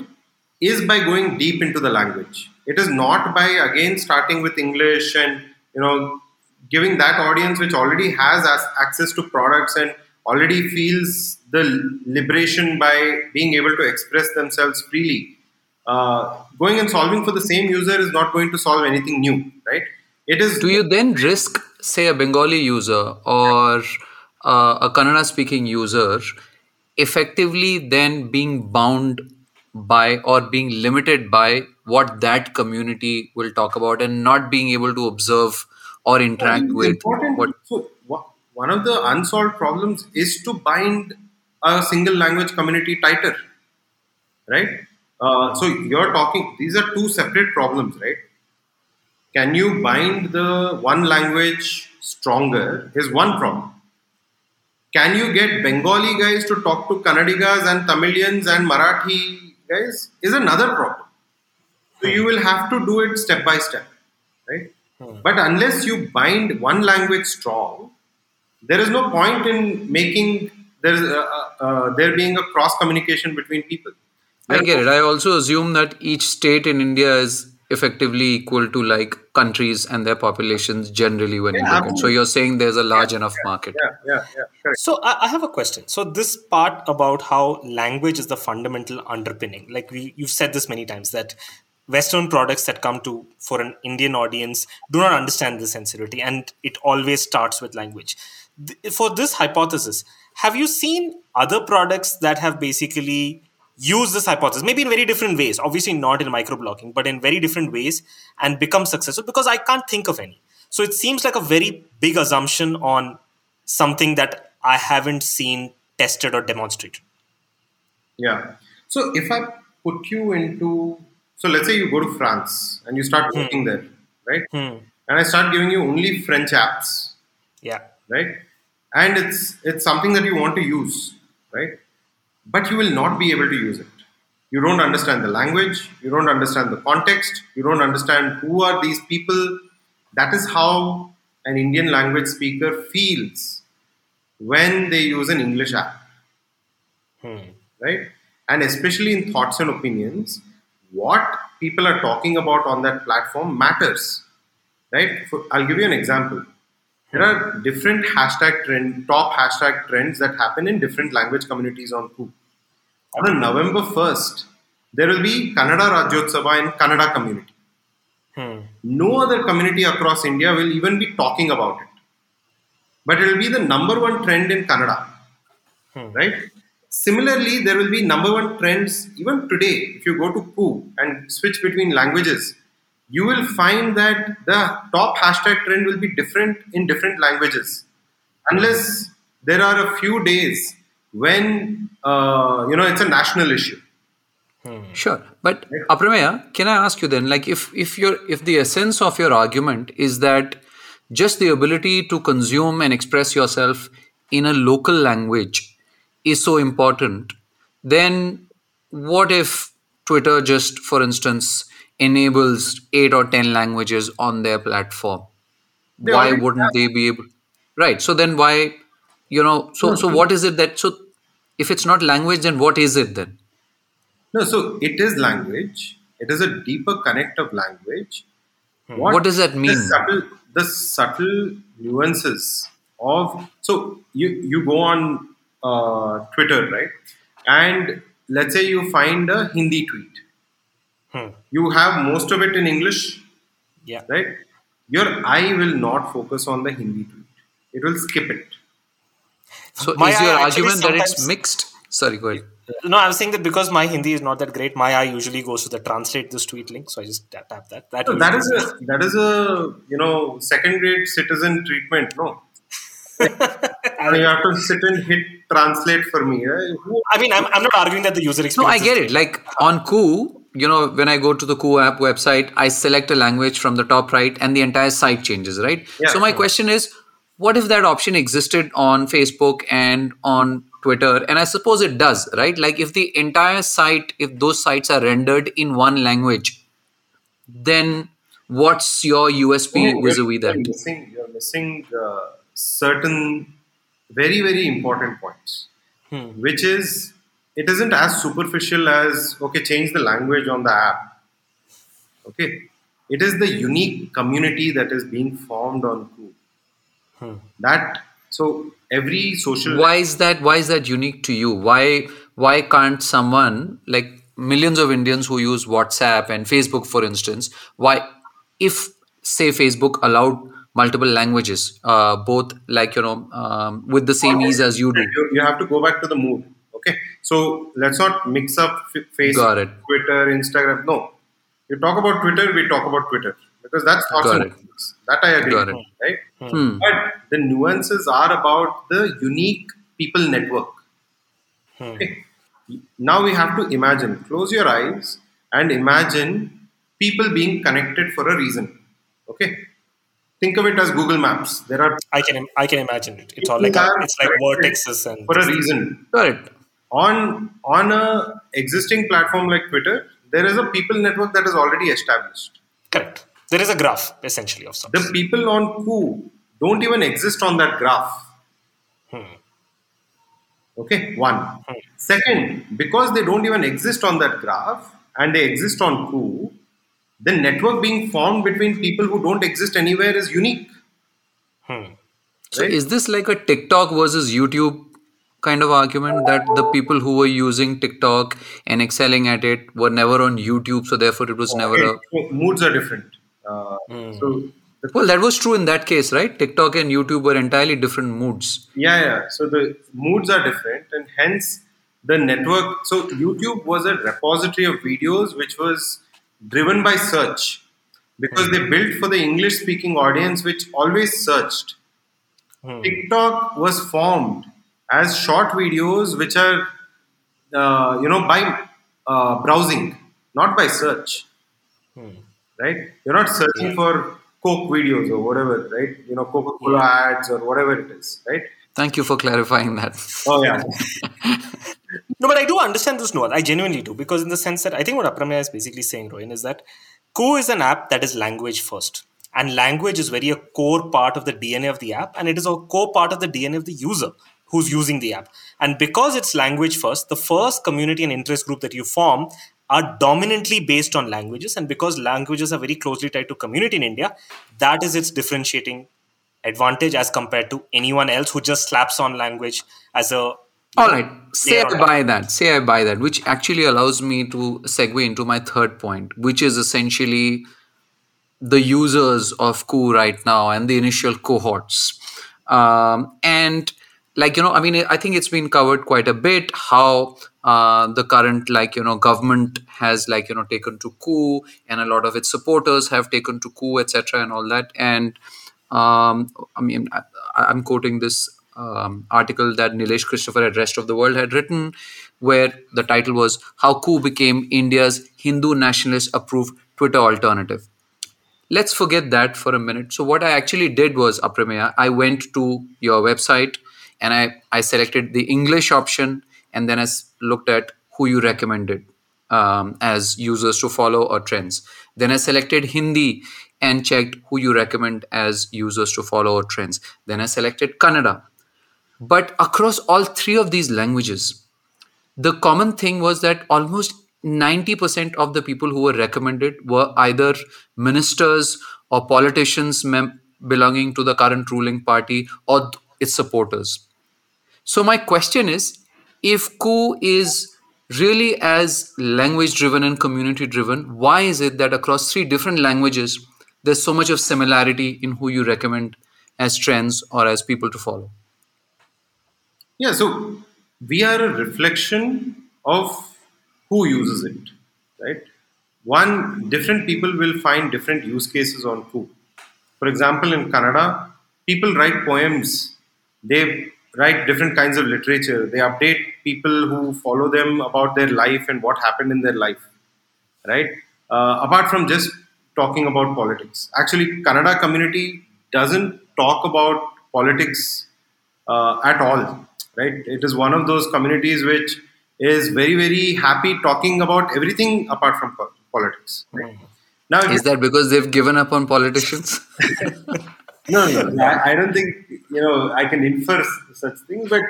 is by going deep into the language. It is not by again starting with English and you know giving that audience which already has access to products and already feels the liberation by being able to express themselves freely. Uh, going and solving for the same user is not going to solve anything new, right? It is. Do you then risk, say, a Bengali user or uh, a Kannada speaking user effectively then being bound by or being limited by what that community will talk about and not being able to observe or interact with what so one of the unsolved problems is to bind a single language community tighter right uh, so you're talking these are two separate problems right can you bind the one language stronger is one problem can you get Bengali guys to talk to Kannadigas and Tamilians and Marathi guys is another problem. So you will have to do it step by step, right? Hmm. But unless you bind one language strong, there is no point in making there uh, uh, there being a cross communication between people. I get it. I also assume that each state in India is effectively equal to like countries and their populations generally when yeah, you look at so you're saying there's a large yeah, enough market yeah yeah yeah so I, have a question so this part about how language is the fundamental underpinning like we you've said this many times that western products that come to for an indian audience do not understand the sensitivity and it always starts with language for this hypothesis have you seen other products that have basically use this hypothesis, maybe in very different ways, obviously not in microblogging, but in very different ways and become successful because I can't think of any. So it seems like a very big assumption on something that I haven't seen tested or demonstrated. Yeah. So if I put you into, so let's say you go to France and you start working hmm. there, right? Hmm. And I start giving you only French apps. Yeah. Right. And it's it's something that you want to use, right? but you will not be able to use it. You don't understand the language, you don't understand the context, you don't understand who are these people. That is how an Indian language speaker feels when they use an English app. Hmm. Right? And especially in thoughts and opinions, what people are talking about on that platform matters. Right? For, I'll give you an example. There are different hashtag trend, top hashtag trends that happen in different language communities on Koo. On November 1st, there will be Kannada Rajyotsava in Kannada community. Hmm. No other community across India will even be talking about it. But it will be the number one trend in Kannada. Hmm. Right? Similarly, there will be number one trends even today. If you go to Koo and switch between languages, you will find that the top hashtag trend will be different in different languages unless there are a few days when uh, you know it's a national issue hmm. sure but aprameya can i ask you then like if if your if the essence of your argument is that just the ability to consume and express yourself in a local language is so important then what if twitter just for instance enables 8 or 10 languages on their platform? They why wouldn't have. they be able right so then why you know so so what is it that so if it's not language then what is it then? No so it is language. It is a deeper connect of language. Hmm. what, what, does that mean? the subtle, the subtle nuances of so you you go on uh, twitter right and let's say you find a hindi tweet Hmm. You have most of it in English. Yeah. Right? Your eye will not focus on the Hindi tweet. It will skip it. So my is your argument that it's mixed? Sorry, go ahead. No, I was saying that because my Hindi is not that great, my eye usually goes to the translate this tweet link, so I just tap, tap that. That, that is a that is a you know second grade citizen treatment. No, you have to sit and hit translate for me. Right? I mean, I'm, I'm not arguing that the user experience. No, I get it. Like on Koo, you know, when I go to the Koo app website, I select a language from the top right and the entire site changes, right? Yeah, so my question is, what if that option existed on Facebook and on Twitter? And I suppose it does, right? Like if the entire site, if those sites are rendered in one language, then what's your USP vis-a-vis that? You're missing, you're missing uh, certain very very important points, hmm. which is it isn't as superficial as okay change the language on the app. Okay, it is the unique community that is being formed on Koo. Hmm. That so every social why is that why is that unique to you why why can't someone like millions of indians who use whatsapp and facebook for instance why if say facebook allowed multiple languages uh, both like you know um, with the same ease as you do you, you have to go back to the mood okay so let's not mix up facebook it. twitter instagram no you talk about twitter we talk about twitter because that's Got awesome it. that i agree Got it. right Hmm. but the nuances are about the unique people network Okay. Now we have to imagine, close your eyes and imagine people being connected for a reason. Okay. Think of it as Google Maps. There are I can I can imagine it. It's all like a, it's like vertexes and for a reason. correct On on a existing platform like Twitter, there is a people network that is already established. correct. There is a graph essentially of sorts. The people on Koo don't even exist on that graph. Hmm. Okay, one. Second, because they don't even exist on that graph and they exist on Koo, the network being formed between people who don't exist anywhere is unique. Hmm. so Right. is this like a tiktok versus youtube kind of argument that the people who were using tiktok and excelling at it were never on youtube so therefore it was never a so moods are different. Uh, So, the, well that was true in that case right tiktok and youtube were entirely different moods yeah, yeah. So the moods are different, and hence the network. So YouTube was a repository of videos which was driven by search because they built for the English speaking audience, which always searched. TikTok was formed as short videos which are, uh, you know, by uh, browsing, not by search. Right? You're not searching for Coke videos or whatever, right? You know, Coca Cola ads or whatever it is, right? Thank you for clarifying that Oh, yeah. No, but I do understand this nuance. I genuinely do because in the sense that I think what Aprameya is basically saying, Rohin, is that Koo is an app that is language first, and language is very a core part of the DNA of the app, and it is a core part of the DNA of the user who's using the app. And because it's language first, the first community and interest group that you form are dominantly based on languages, and because languages are very closely tied to community in India, that is its differentiating advantage as compared to anyone else who just slaps on language as a All right. Say I buy that. Say I buy that, which actually allows me to segue into my third point, which is essentially the users of Koo right now and the initial cohorts. Um, and like you know, I mean, I think it's been covered quite a bit how uh, the current like you know government has like you know taken to Koo, and a lot of its supporters have taken to Koo, etc., and all that. And um, I mean, I, I'm quoting this um, article that Nilesh Christopher at Rest of the World had written, where the title was "How Koo Became India's Hindu Nationalist Approved Twitter Alternative." Let's forget that for a minute. So what I actually did was, Aprameya, I went to your website and I, I selected the English option and then I looked at who you recommended um, as users to follow or trends. Then I selected Hindi and checked who you recommend as users to follow or trends. Then I selected Kannada. But across all three of these languages, the common thing was that almost 90% of the people who were recommended were either ministers or politicians mem- belonging to the current ruling party or th- its supporters. So, my question is if Koo is really as language driven and community driven, why is it that across three different languages, there's so much of similarity in who you recommend as trends or as people to follow? Yeah, so we are a reflection of who uses it, right? One, different people will find different use cases on Koo. For example, in Kannada people write poems, they write different kinds of literature, they update people who follow them about their life and what happened in their life, right? Uh, apart from just talking about politics. Actually, Kannada community doesn't talk about politics uh, at all, right? It is one of those communities which is very, very happy talking about everything apart from politics. Right? Now, Is that because they've given up on politicians? no, no, no. I, I, don't think you know I can infer such things, but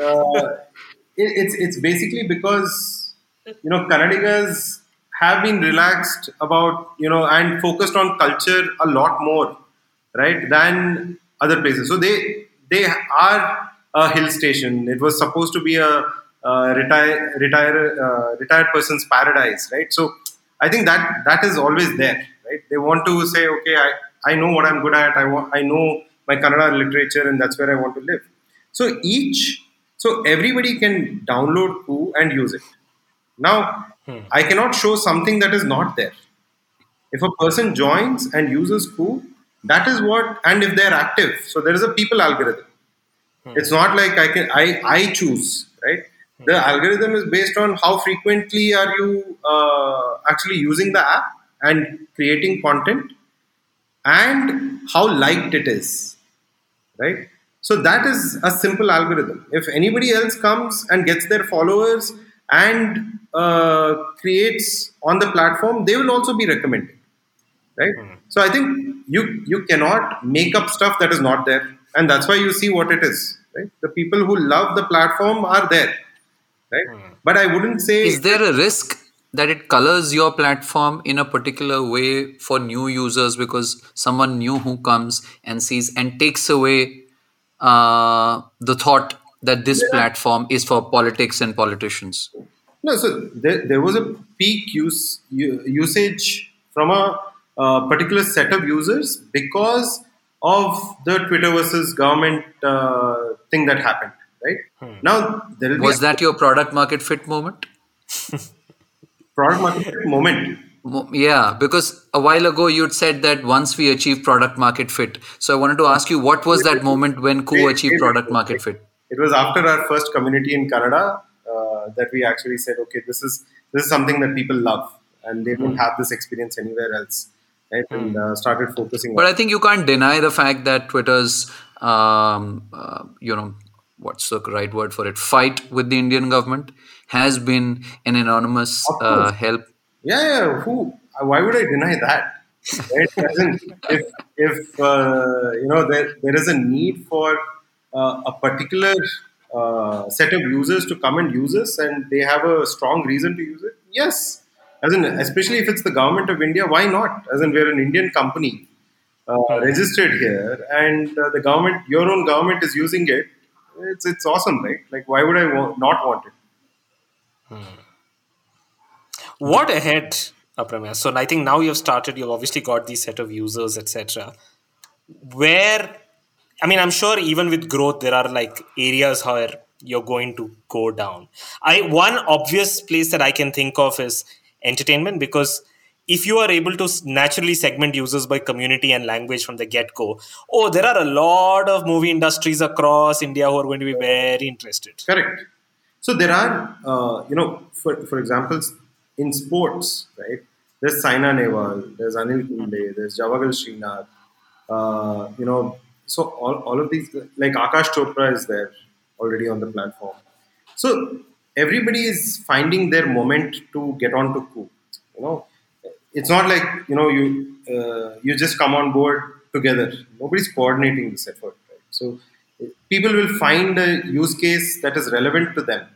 uh, it, it's it's basically because you know Kannadigas have been relaxed about you know and focused on culture a lot more, right, than other places. So they they are a hill station. It was supposed to be a, retire retire uh, retired person's paradise, right? So I think that that is always there, right? They want to say, okay, I I know what I'm good at. I want, I know my Kannada literature, and that's where I want to live. So each, so everybody can download Koo and use it. Now, hmm. I cannot show something that is not there. If a person joins and uses Koo, that is what, and if they're active, so there is a people algorithm. Hmm. It's not like I can, I, I choose, right? Hmm. The algorithm is based on how frequently are you uh, actually using the app and creating content and how liked it is right so that is a simple algorithm if anybody else comes and gets their followers and uh, creates on the platform they will also be recommended right mm. so i think you you cannot make up stuff that is not there and that's why you see what it is right the people who love the platform are there right mm. but i wouldn't say is there a risk that it colors your platform in a particular way for new users because someone new who comes and sees and takes away uh, the thought that this yeah. platform is for politics and politicians no so there, there was a peak use usage from a, a particular set of users because of the twitter versus government uh, thing that happened right hmm. now there was that your product market fit moment product market fit moment. Yeah, because a while ago you'd said that once we achieve product market fit. So I wanted to ask you, what was that moment when Koo achieved product market fit? It was after our first community in Kannada uh, that we actually said, okay, this is this is something that people love, and they don't mm. have this experience anywhere else. Right, and uh, started focusing. But I think you can't deny the fact that Twitter's, um, uh, you know, what's the right word for it, fight with the Indian government has been an anonymous uh, help. Yeah, yeah. Who? Why would I deny that? Right? if if uh, you know there there is a need for uh, a particular uh, set of users to come and use us, and they have a strong reason to use it. Yes, as in especially if it's the government of India, why not? As in we're an Indian company. Uh, registered here, and uh, the government, your own government, is using it. It's it's awesome, right? Like, why would I wa- not want it? Hmm. What ahead, Aprameya? So I think now you've started. You've obviously got these set of users, etc. Where, I mean, I'm sure even with growth, there are like areas where you're going to go down. I one obvious place that I can think of is entertainment because if you are able to naturally segment users by community and language from the get go, oh, there are a lot of movie industries across India who are going to be very interested. Correct. So there are, uh, you know, for, for example, in sports, right? There's Saina Nehwal, there's Anil Kumble, there's Javagal Srinath, uh, you know, so all, all of these, like Aakash Chopra is there already on the platform. So everybody is finding their moment to get onto Koo. You know, it's not like you know you uh, you just come on board together. Nobody's coordinating this effort. Right? So people will find a use case that is relevant to them.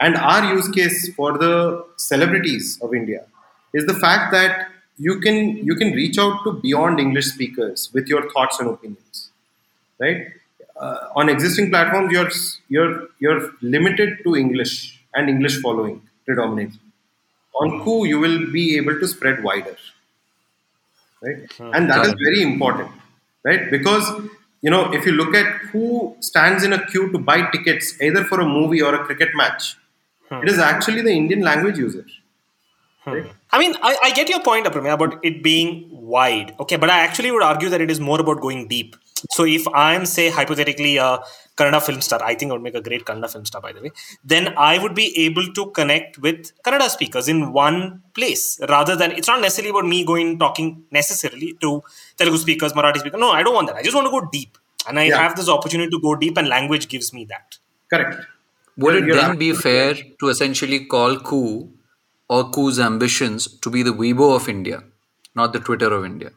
And our use case for the celebrities of India is the fact that you can you can reach out to beyond English speakers with your thoughts and opinions, right? Uh, on existing platforms, you're you're you're limited to English and English following predominantly. On Koo, you will be able to spread wider, right? Hmm. And that is very important, right? Because you know, if you look at who stands in a queue to buy tickets either for a movie or a cricket match, hmm. it is actually the Indian language user. Hmm. Right? I mean, I, I, get your point, Aprameya, about it being wide. Okay, but I actually would argue that it is more about going deep. So if I'm, say, hypothetically a Kannada film star, I think I would make a great Kannada film star, by the way, then I would be able to connect with Kannada speakers in one place rather than it's not necessarily about me going talking necessarily to Telugu speakers, Marathi speakers. No, I don't want that. I just want to go deep. And I yeah. have this opportunity to go deep, and language gives me that. Correct. Would it then be fair to essentially call Koo or Koo's ambitions to be the Weibo of India, not the Twitter of India?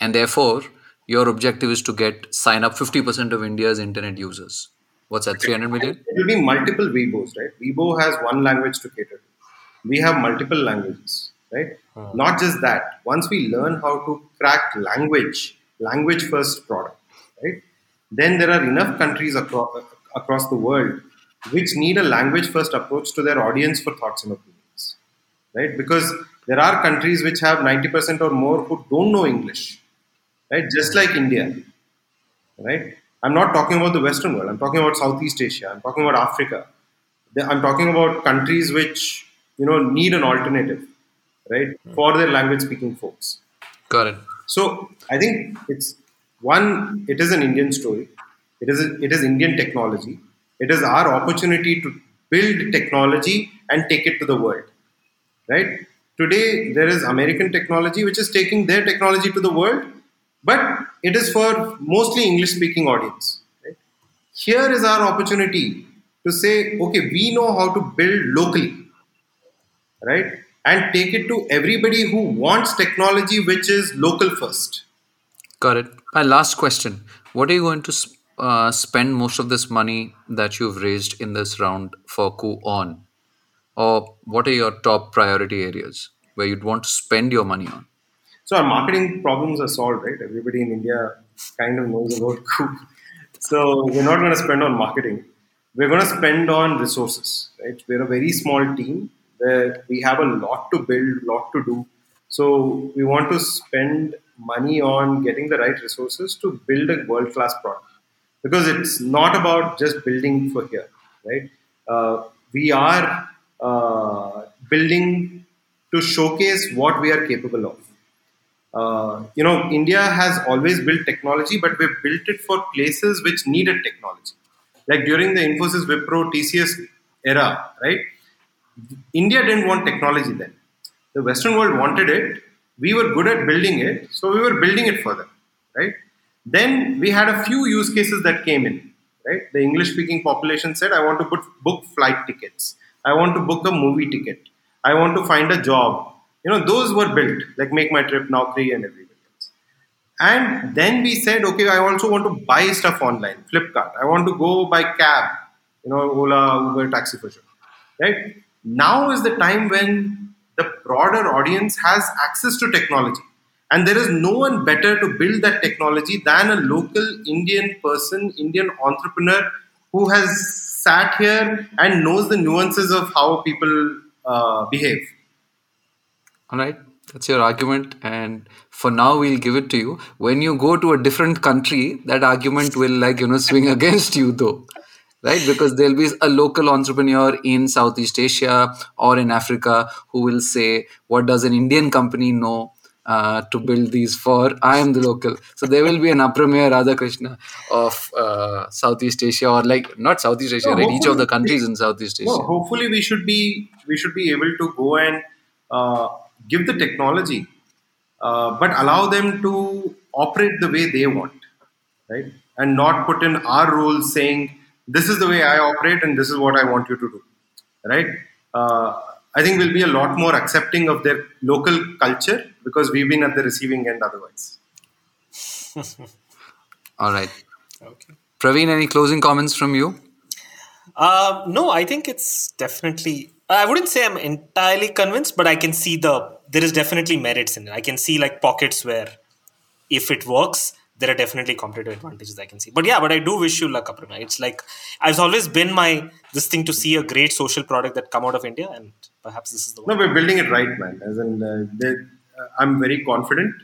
And therefore, your objective is to get sign up 50% of India's internet users. What's that, 300 million? It will be multiple Weibos, right? Weibo has one language to cater to. We have multiple languages, right? Hmm. Not just that. Once we learn how to crack language, language first product, right? Then there are enough countries across, across the world which need a language first approach to their audience for thoughts and opinions, right? Because there are countries which have 90% or more who don't know English, right? Just like India, right? I'm not talking about the Western world. I'm talking about Southeast Asia. I'm talking about Africa. I'm talking about countries which you know need an alternative, right, hmm. for their language-speaking folks. Got it. So I think it's one. It is an Indian story. It is it is Indian technology. It is our opportunity to build technology and take it to the world. Right today, there is American technology which is taking their technology to the world, but it is for mostly English-speaking audience. Right? Here is our opportunity to say, okay, we know how to build locally, right, and take it to everybody who wants technology which is local first. Got it. My last question What are you going to uh, spend most of this money that you've raised in this round for Koo on? Or what are your top priority areas where you'd want to spend your money on? So our marketing problems are solved, right? Everybody in India kind of knows about Koo. So we're not going to spend on marketing. We're going to spend on resources, right? We're a very small team where we have a lot to build, lot to do. So we want to spend money on getting the right resources to build a world-class product. Because it's not about just building for here, right? Uh, we are uh, building to showcase what we are capable of. Uh, you know, India has always built technology, but we've built it for places which needed technology. Like during the Infosys, Wipro, TCS era, right? India didn't want technology then. The Western world wanted it. We were good at building it, so we were building it for them, right? Then we had a few use cases that came in, right? The English-speaking population said, "I want to book flight tickets. I want to book a movie ticket. I want to find a job." You know, those were built, like Make My Trip, Naukri, and everything else. And then we said, okay, I also want to buy stuff online, Flipkart. I want to go by cab, you know, Ola, Uber, TaxiForSure. Right? Now is the time when the broader audience has access to technology. And there is no one better to build that technology than a local Indian person, Indian entrepreneur who has sat here and knows the nuances of how people uh, behave. All right. That's your argument. And for now, we'll give it to you. When you go to a different country, that argument will, like, you know, swing against you, though. Right? Because there'll be a local entrepreneur in Southeast Asia or in Africa who will say, What does an Indian company know? Uh, to build these for I am the local. So there will be an Aprameya Radhakrishna of uh, Southeast Asia or like not Southeast Asia, No, right? Each of the countries in Southeast Asia. No, hopefully we should be we should be able to go and uh, give the technology, uh, but allow them to operate the way they want, right? And not put in our rules saying this is the way I operate and this is what I want you to do, right? Uh, I think we'll be a lot more accepting of their local culture because we've been at the receiving end otherwise. All right. Okay. Praveen, any closing comments from you? Uh, no, I think it's definitely. I wouldn't say I'm entirely convinced, but I can see the there is definitely merits in it. I can see like pockets where, if it works, there are definitely competitive advantages I can see. But yeah, but I do wish you luck, Aparna. It's like I've always been my this thing to see a great social product that come out of India, and perhaps this is the one. No, we're building it right, man. As in, uh, they- uh, I'm very confident,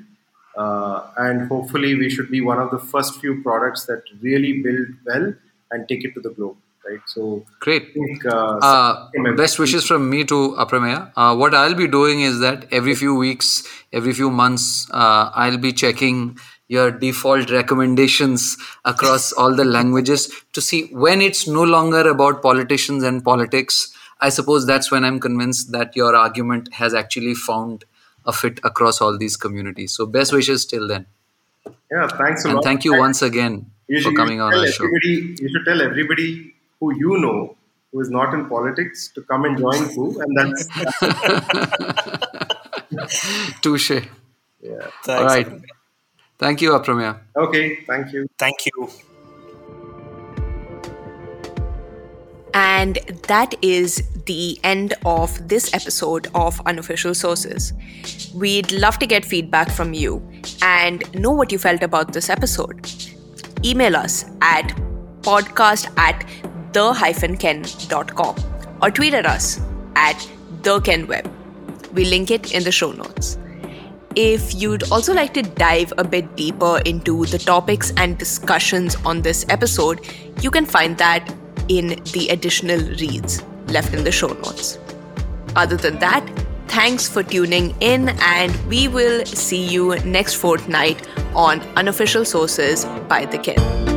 uh, and hopefully, we should be one of the first few products that really build well and take it to the globe, right? So, Great. Think, uh, Uh, best wishes from me to Aprameya. Uh, what I'll be doing is that every few weeks, every few months, uh, I'll be checking your default recommendations across all the languages to see when it's no longer about politicians and politics. I suppose that's when I'm convinced that your argument has actually found a fit across all these communities. So, best wishes till then. yeah, thanks a And lot. thank you once again You for should, coming on our show. You should tell everybody who you know who is not in politics to come and join Koo, and that's Touche. yeah. Thanks, All right. Thank you, Aprameya. Okay, thank you. Thank you. And that is the end of this episode of Unofficial Sources. We'd love to get feedback from you and know what you felt about this episode. Email us at podcast at the-ken.com or tweet at us at thekenweb. We link it in the show notes. If you'd also like to dive a bit deeper into the topics and discussions on this episode, you can find that in the additional reads left in the show notes. Other than that, thanks for tuning in, and we will see you next fortnight on Unofficial Sources by The Ken.